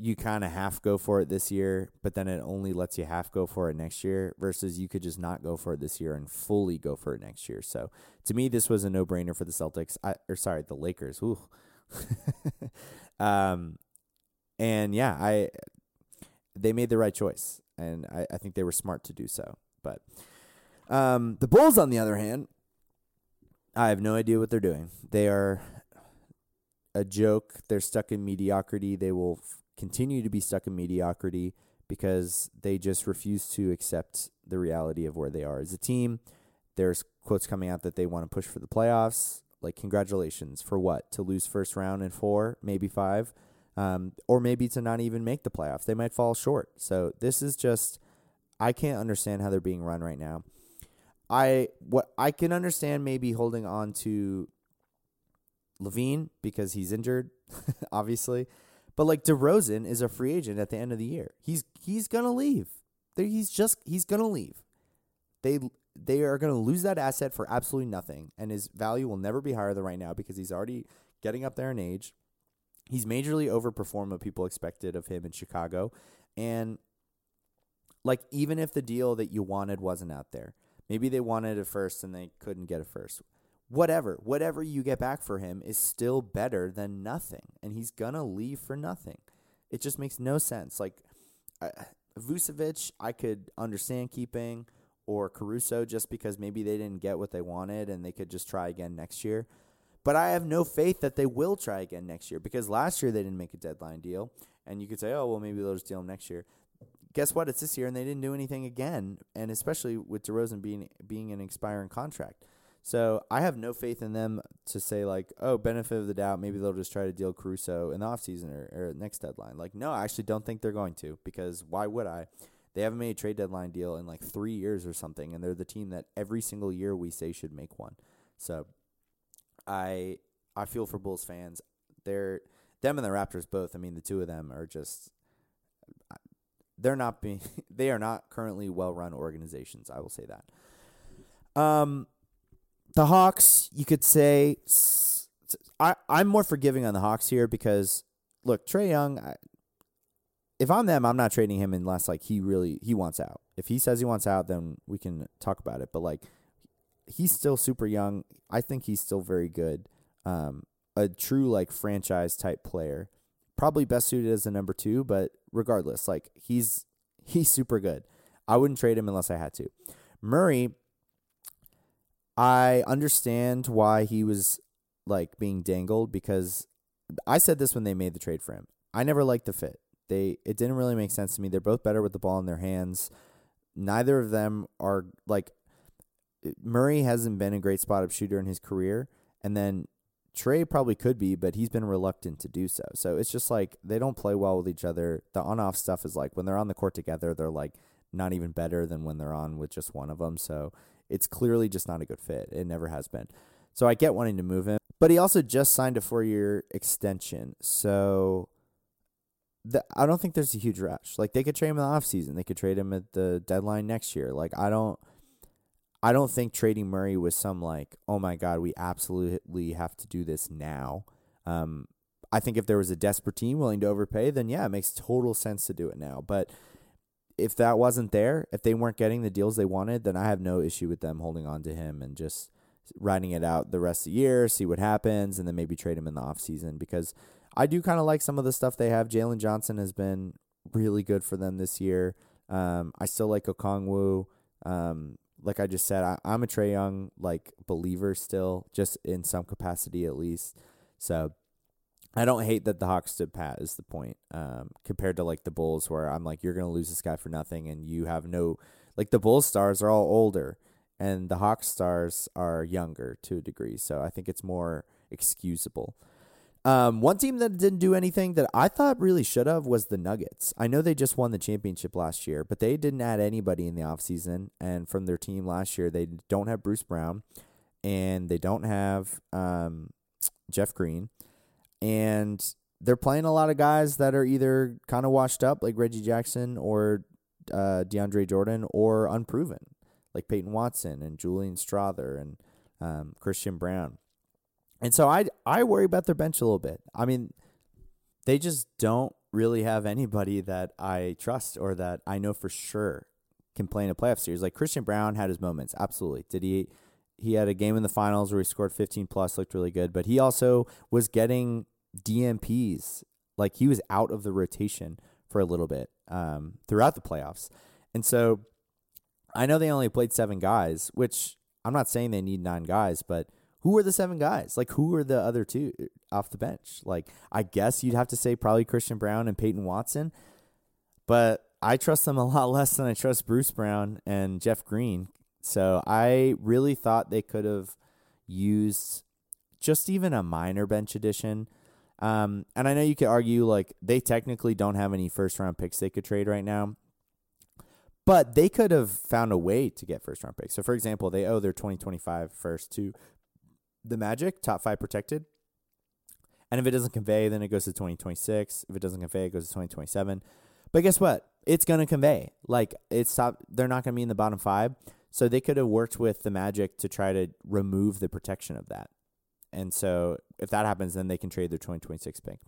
you kind of half go for it this year, but then it only lets you half go for it next year versus you could just not go for it this year and fully go for it next year. So to me, this was a no brainer for the Celtics. I, or sorry, the Lakers. Ooh. um, and yeah, I they made the right choice, and I, I think they were smart to do so. But um, the Bulls, on the other hand, I have no idea what they're doing. They are a joke. They're stuck in mediocrity. They will continue to be stuck in mediocrity because they just refuse to accept the reality of where they are as a team. There's quotes coming out that they want to push for the playoffs. Like, congratulations for what? To lose first round in four, maybe five, um, or maybe to not even make the playoffs. They might fall short. So this is just, I can't understand how they're being run right now. I what I can understand maybe holding on to LaVine because he's injured, obviously. But like DeRozan is a free agent at the end of the year. He's he's gonna leave. He's just he's gonna leave. They they are gonna lose that asset for absolutely nothing, and his value will never be higher than right now because he's already getting up there in age. He's majorly overperformed what people expected of him in Chicago, and like even if the deal that you wanted wasn't out there, maybe they wanted it first and they couldn't get it first. Whatever, whatever you get back for him is still better than nothing, and he's gonna leave for nothing. It just makes no sense. Like uh, Vucevic, I could understand keeping, or Caruso, just because maybe they didn't get what they wanted and they could just try again next year. But I have no faith that they will try again next year because last year they didn't make a deadline deal, and you could say, oh well, maybe they'll just deal him next year guess what? It's this year, and they didn't do anything again, and especially with DeRozan being being an expiring contract. So I have no faith in them to say like, oh, benefit of the doubt, maybe they'll just try to deal Caruso in the offseason or, or next deadline. Like, no, I actually don't think they're going to because why would I? They haven't made a trade deadline deal in like three years or something, and they're the team that every single year we say should make one. So I I feel for Bulls fans. They're them and the Raptors both. I mean, the two of them are just they're not being they are not currently well run organizations. I will say that. Um, the Hawks, you could say, I I'm more forgiving on the Hawks here because look, Trae Young. I, if I'm them, I'm not trading him unless like he really he wants out. If he says he wants out, then we can talk about it. But like, he's still super young. I think he's still very good. Um, a true like franchise type player probably best suited as a number two, but regardless, like he's he's super good. I wouldn't trade him unless I had to. Murray, I understand why he was like being dangled because I said this when they made the trade for him. I never liked the fit. They it didn't really make sense to me. They're both better with the ball in their hands. Neither of them are like Murray hasn't been a great spot up shooter in his career, and then Trae probably could be, but he's been reluctant to do so. So it's just like they don't play well with each other. The on off stuff is like when they're on the court together, they're like not even better than when they're on with just one of them. So it's clearly just not a good fit. It never has been. So I get wanting to move him, but he also just signed a four year extension. So the, I don't think there's a huge rush. Like they could trade him in the offseason. They could trade him at the deadline next year. Like I don't I don't think trading Murray was some like, oh my God, we absolutely have to do this now. Um, I think if there was a desperate team willing to overpay, then yeah, it makes total sense to do it now. But if that wasn't there, if they weren't getting the deals they wanted, then I have no issue with them holding on to him and just riding it out the rest of the year, see what happens, and then maybe trade him in the offseason because I do kind of like some of the stuff they have. Jalen Johnson has been really good for them this year. Um, I still like Okongwu. Um, like I just said, I, I'm a Trae Young like believer still, just in some capacity at least. So I don't hate that the Hawks stood pat is the point. Um, compared to like the Bulls, where I'm like, you're gonna lose this guy for nothing, and you have no like the Bulls stars are all older, and the Hawks stars are younger to a degree. So I think it's more excusable. Um, one team that didn't do anything that I thought really should have was the Nuggets. I know they just won the championship last year, but they didn't add anybody in the offseason. And from their team last year, they don't have Bruce Brown and they don't have um, Jeff Green. And they're playing a lot of guys that are either kind of washed up, like Reggie Jackson or uh, DeAndre Jordan, or unproven, like Peyton Watson and Julian Strawther and um, Christian Braun. And so I I worry about their bench a little bit. I mean, they just don't really have anybody that I trust or that I know for sure can play in a playoff series. Like Christian Braun had his moments, absolutely. Did he? He had a game in the finals where he scored 15 plus, looked really good, but he also was getting DNPs. Like he was out of the rotation for a little bit um, throughout the playoffs, and so I know they only played seven guys, which I'm not saying they need nine guys, but who are the seven guys? Like, who are the other two uh, off the bench? Like, I guess you'd have to say probably Christian Braun and Peyton Watson, but I trust them a lot less than I trust Bruce Brown and Jeff Green. So I really thought they could have used just even a minor bench addition. Um, and I know you could argue like they technically don't have any first round picks they could trade right now, but they could have found a way to get first round picks. So, for example, they owe their 2025 first to the Magic, top five protected. And if it doesn't convey, then it goes to 2026. If it doesn't convey, it goes to 2027. But guess what? It's going to convey. Like it's top, they're not going to be in the bottom five. So they could have worked with the Magic to try to remove the protection of that. And so if that happens, then they can trade their 2026 pick.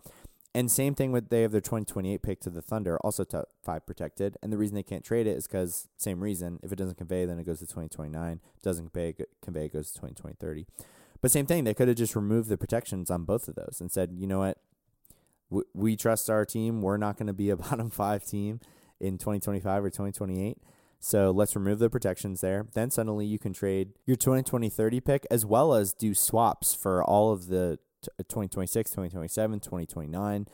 And same thing with they have their 2028 pick to the Thunder, also top five protected. And the reason they can't trade it is because same reason. If it doesn't convey, then it goes to 2029. Doesn't convey, convey it goes to 2030. But same thing, they could have just removed the protections on both of those and said, you know what, we, we trust our team. We're not going to be a bottom five team in 2025 or 2028. So let's remove the protections there. Then suddenly you can trade your 2020 30 pick as well as do swaps for all of the uh, 2026, 2027, 2029.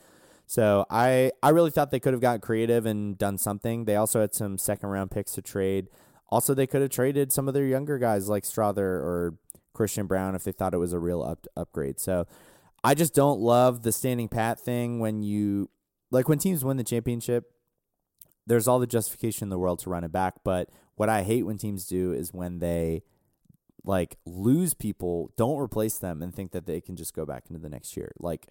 So I I really thought they could have gotten creative and done something. They also had some second round picks to trade. Also, they could have traded some of their younger guys like Strawther or Christian Braun if they thought it was a real up, upgrade. So I just don't love the standing pat thing when you like when teams win the championship. There's all the justification in the world to run it back, but what I hate when teams do is when they like lose people, don't replace them, and think that they can just go back into the next year. Like,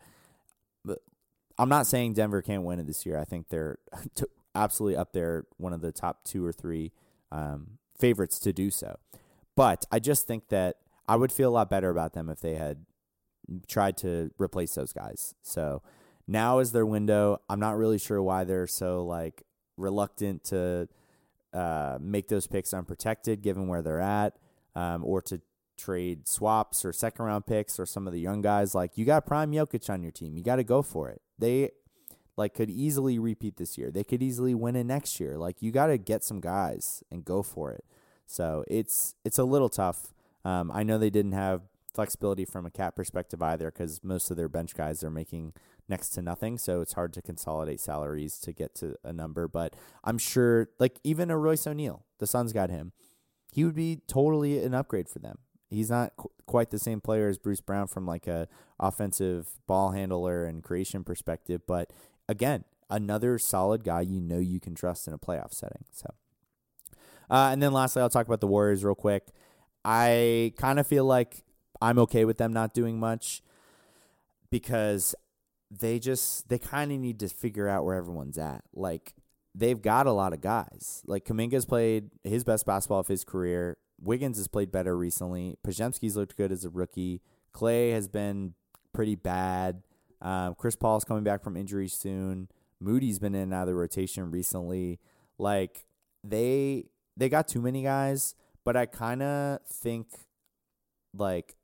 I'm not saying Denver can't win it this year. I think they're absolutely up there, one of the top two or three um, favorites to do so. But I just think that I would feel a lot better about them if they had tried to replace those guys. So now is their window. I'm not really sure why they're so like reluctant to uh, make those picks unprotected, given where they're at um, or to trade swaps or second round picks or some of the young guys. Like you got Prime Jokic on your team, you got to go for it. They like could easily repeat this year. They could easily win it next year. Like you got to get some guys and go for it. So it's it's a little tough. Um, I know they didn't have flexibility from a cap perspective either because most of their bench guys are making next to nothing. So it's hard to consolidate salaries to get to a number. But I'm sure, like even a Royce O'Neale, the Suns got him he would be totally an upgrade for them. He's not qu- quite the same player as Bruce Brown from like a offensive ball handler and creation perspective, but again, another solid guy you know you can trust in a playoff setting. So, uh, and then lastly, I'll talk about the Warriors real quick. I kind of feel like I'm okay with them not doing much because they just they kind of need to figure out where everyone's at. Like they've got a lot of guys. Like Kuminga's played his best basketball of his career. Wiggins has played better recently. Podziemski's looked good as a rookie. Clay has been pretty bad. Um, Chris Paul's coming back from injury soon. Moody's been in and out of the rotation recently. Like they they got too many guys, but I kind of think like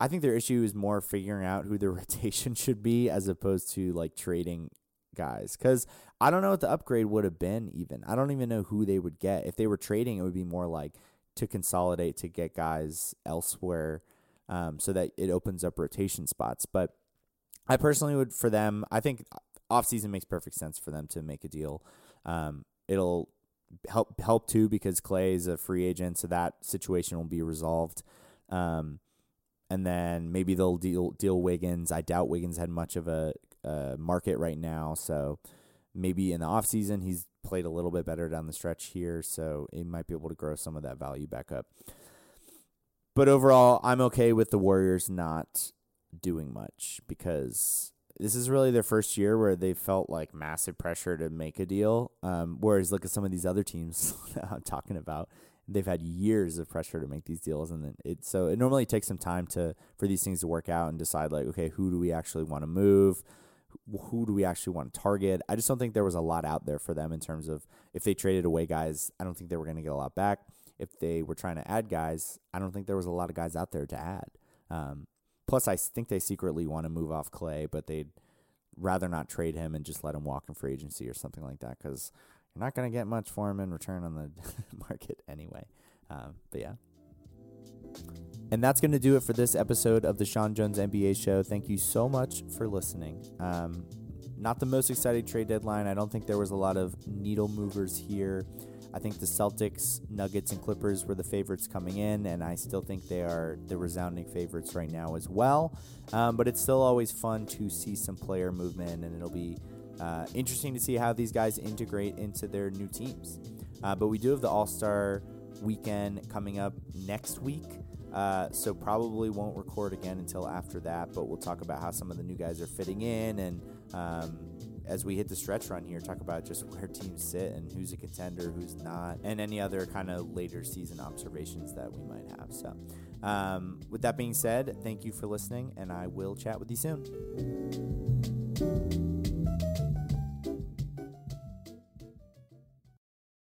I think their issue is more figuring out who the rotation should be as opposed to like trading guys because I don't know what the upgrade would have been even. I don't even know who they would get. If they were trading, it would be more like to consolidate to get guys elsewhere um, so that it opens up rotation spots. But I personally would, for them, I think offseason makes perfect sense for them to make a deal. Um, it'll help help too because Clay is a free agent, so that situation will be resolved. Um, and then maybe they'll deal deal Wiggins. I doubt Wiggins had much of a uh, market right now. So maybe in the offseason, he's played a little bit better down the stretch here. So he might be able to grow some of that value back up. But overall, I'm okay with the Warriors not doing much because this is really their first year where they felt like massive pressure to make a deal. Um, whereas look at some of these other teams I'm talking about they've had years of pressure to make these deals and then it so it normally takes some time to for these things to work out and decide like okay who do we actually want to move who do we actually want to target? I just don't think there was a lot out there for them in terms of if they traded away guys i don't think they were going to get a lot back. If they were trying to add guys i don't think there was a lot of guys out there to add. Um, plus i think they secretly want to move off clay but they'd rather not trade him and just let him walk in free agency or something like that because not going to get much for him in return on the market anyway. Um, but yeah. And that's going to do it for this episode of the Sean Jones NBA show. Thank you so much for listening. Um, not the most exciting trade deadline. I don't think there was a lot of needle movers here. I think the Celtics, Nuggets, and Clippers were the favorites coming in, and I still think they are the resounding favorites right now as well. Um, but it's still always fun to see some player movement, and it'll be uh, interesting to see how these guys integrate into their new teams. Uh, but we do have the All Star weekend coming up next week. Uh, so probably won't record again until after that, but we'll talk about how some of the new guys are fitting in and um, as we hit the stretch run here, talk about just where teams sit and who's a contender, who's not, and any other kind of later season observations that we might have. So, um, with that being said, thank you for listening, and I will chat with you soon.